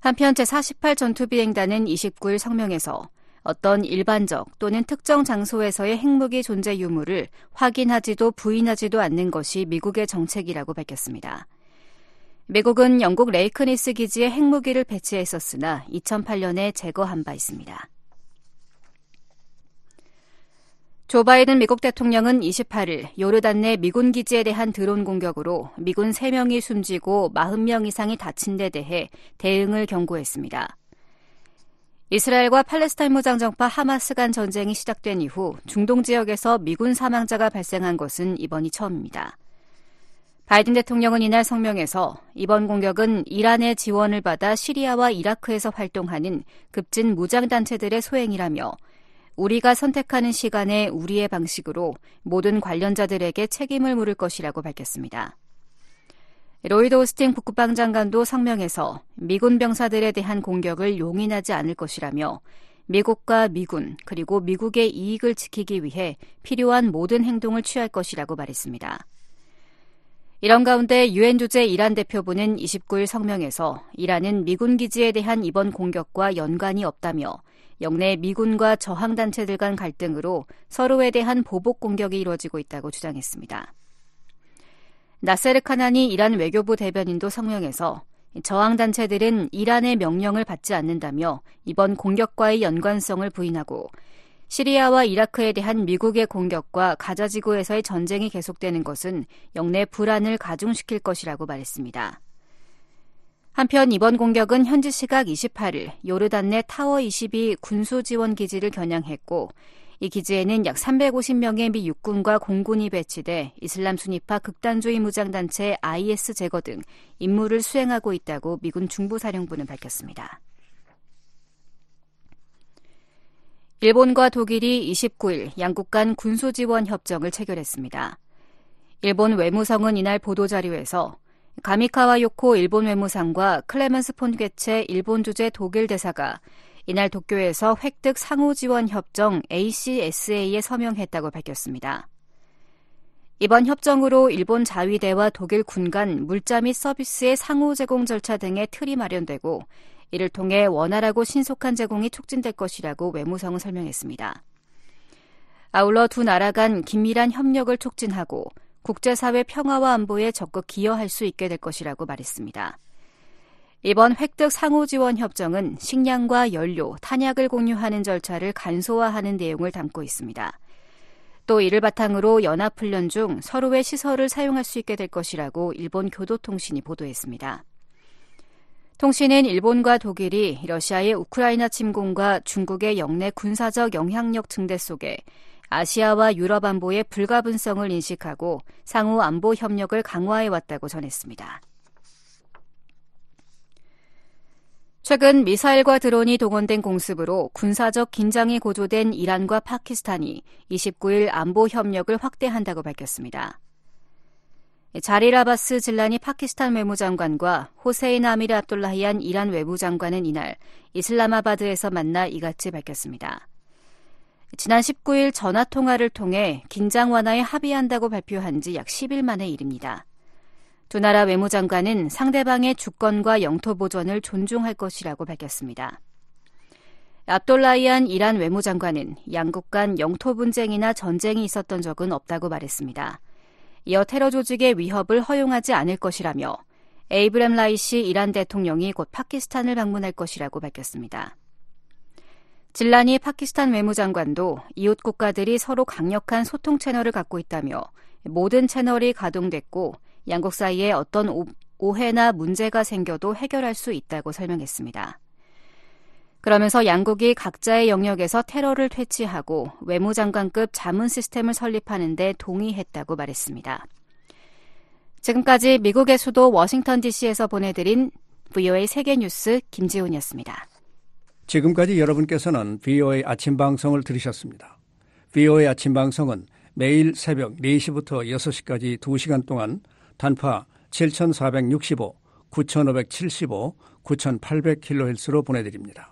한편 제48 전투비행단은 29일 성명에서 어떤 일반적 또는 특정 장소에서의 핵무기 존재 유무를 확인하지도 부인하지도 않는 것이 미국의 정책이라고 밝혔습니다. 미국은 영국 레이큰히스 기지에 핵무기를 배치했었으나 2008년에 제거한 바 있습니다. 조 바이든 미국 대통령은 28일 요르단 내 미군 기지에 대한 드론 공격으로 미군 3명이 숨지고 40명 이상이 다친 데 대해 대응을 경고했습니다. 이스라엘과 팔레스타인 무장정파 하마스 간 전쟁이 시작된 이후 중동 지역에서 미군 사망자가 발생한 것은 이번이 처음입니다. 바이든 대통령은 이날 성명에서 이번 공격은 이란의 지원을 받아 시리아와 이라크에서 활동하는 급진 무장단체들의 소행이라며 우리가 선택하는 시간에 우리의 방식으로 모든 관련자들에게 책임을 물을 것이라고 밝혔습니다. 로이드 오스틴 국방 장관도 성명에서 미군 병사들에 대한 공격을 용인하지 않을 것이라며 미국과 미군 그리고 미국의 이익을 지키기 위해 필요한 모든 행동을 취할 것이라고 말했습니다. 이런 가운데 유엔 주재 이란 대표부는 29일 성명에서 이란은 미군 기지에 대한 이번 공격과 연관이 없다며 영내 미군과 저항 단체들 간 갈등으로 서로에 대한 보복 공격이 이루어지고 있다고 주장했습니다. 나세르 카난이 이란 외교부 대변인도 성명에서 저항 단체들은 이란의 명령을 받지 않는다며 이번 공격과의 연관성을 부인하고 시리아와 이라크에 대한 미국의 공격과 가자지구에서의 전쟁이 계속되는 것은 영내 불안을 가중시킬 것이라고 말했습니다. 한편 이번 공격은 현지 시각 28일 요르단 내 타워 22 군수 지원 기지를 겨냥했고 이 기지에는 약 350명의 미 육군과 공군이 배치돼 이슬람 순위파 극단주의 무장단체 IS 제거 등 임무를 수행하고 있다고 미군 중부사령부는 밝혔습니다. 일본과 독일이 29일 양국 간 군수 지원 협정을 체결했습니다. 일본 외무성은 이날 보도자료에서 가미카와 요코 일본 외무상과 클레멘스 폰게체 일본 주재 독일 대사가 이날 도쿄에서 획득 상호 지원 협정 ACSA에 서명했다고 밝혔습니다. 이번 협정으로 일본 자위대와 독일 군 간 물자 및 서비스의 상호 제공 절차 등의 틀이 마련되고 이를 통해 원활하고 신속한 제공이 촉진될 것이라고 외무성은 설명했습니다. 아울러 두 나라 간 긴밀한 협력을 촉진하고 국제사회 평화와 안보에 적극 기여할 수 있게 될 것이라고 말했습니다. 이번 획득 상호 지원 협정은 식량과 연료, 탄약을 공유하는 절차를 간소화하는 내용을 담고 있습니다. 또 이를 바탕으로 연합훈련 중 서로의 시설을 사용할 수 있게 될 것이라고 일본 교도통신이 보도했습니다. 통신은 일본과 독일이 러시아의 우크라이나 침공과 중국의 영내 군사적 영향력 증대 속에 아시아와 유럽 안보의 불가분성을 인식하고 상호 안보 협력을 강화해 왔다고 전했습니다. 최근 미사일과 드론이 동원된 공습으로 군사적 긴장이 고조된 이란과 파키스탄이 29일 안보 협력을 확대한다고 밝혔습니다. 자릴 아바스 질란이 파키스탄 외무장관과 호세인 아미르 압돌라히안 이란 외무장관은 이날 이슬라마바드에서 만나 이같이 밝혔습니다. 지난 19일 전화 통화를 통해 긴장 완화에 합의한다고 발표한 지 약 10일 만의 일입니다. 두 나라 외무장관은 상대방의 주권과 영토 보존을 존중할 것이라고 밝혔습니다. 압돌라이안 이란 외무장관은 양국 간 영토 분쟁이나 전쟁이 있었던 적은 없다고 말했습니다. 이어 테러 조직의 위협을 허용하지 않을 것이라며 에브라힘 라이시 이란 대통령이 곧 파키스탄을 방문할 것이라고 밝혔습니다. 질라니 파키스탄 외무장관도 이웃 국가들이 서로 강력한 소통 채널을 갖고 있다며 모든 채널이 가동됐고 양국 사이에 어떤 오해나 문제가 생겨도 해결할 수 있다고 설명했습니다. 그러면서 양국이 각자의 영역에서 테러를 퇴치하고 외무장관급 자문 시스템을 설립하는 데 동의했다고 말했습니다. 지금까지 미국의 수도 워싱턴 DC에서 보내드린 VOA 세계뉴스 김지훈이었습니다. 지금까지 여러분께서는 VOA 아침 방송을 들으셨습니다. VOA 아침 방송은 매일 새벽 4시부터 6시까지 2시간 동안 단파 7465, 9575, 9800kHz로 보내드립니다.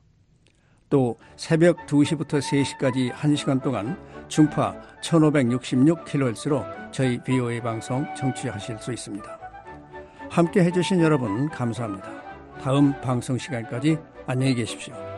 또 새벽 2시부터 3시까지 1시간 동안 중파 1566kHz로 저희 VOA 방송 청취하실 수 있습니다. 함께 해주신 여러분 감사합니다. 다음 방송 시간까지 안녕히 계십시오.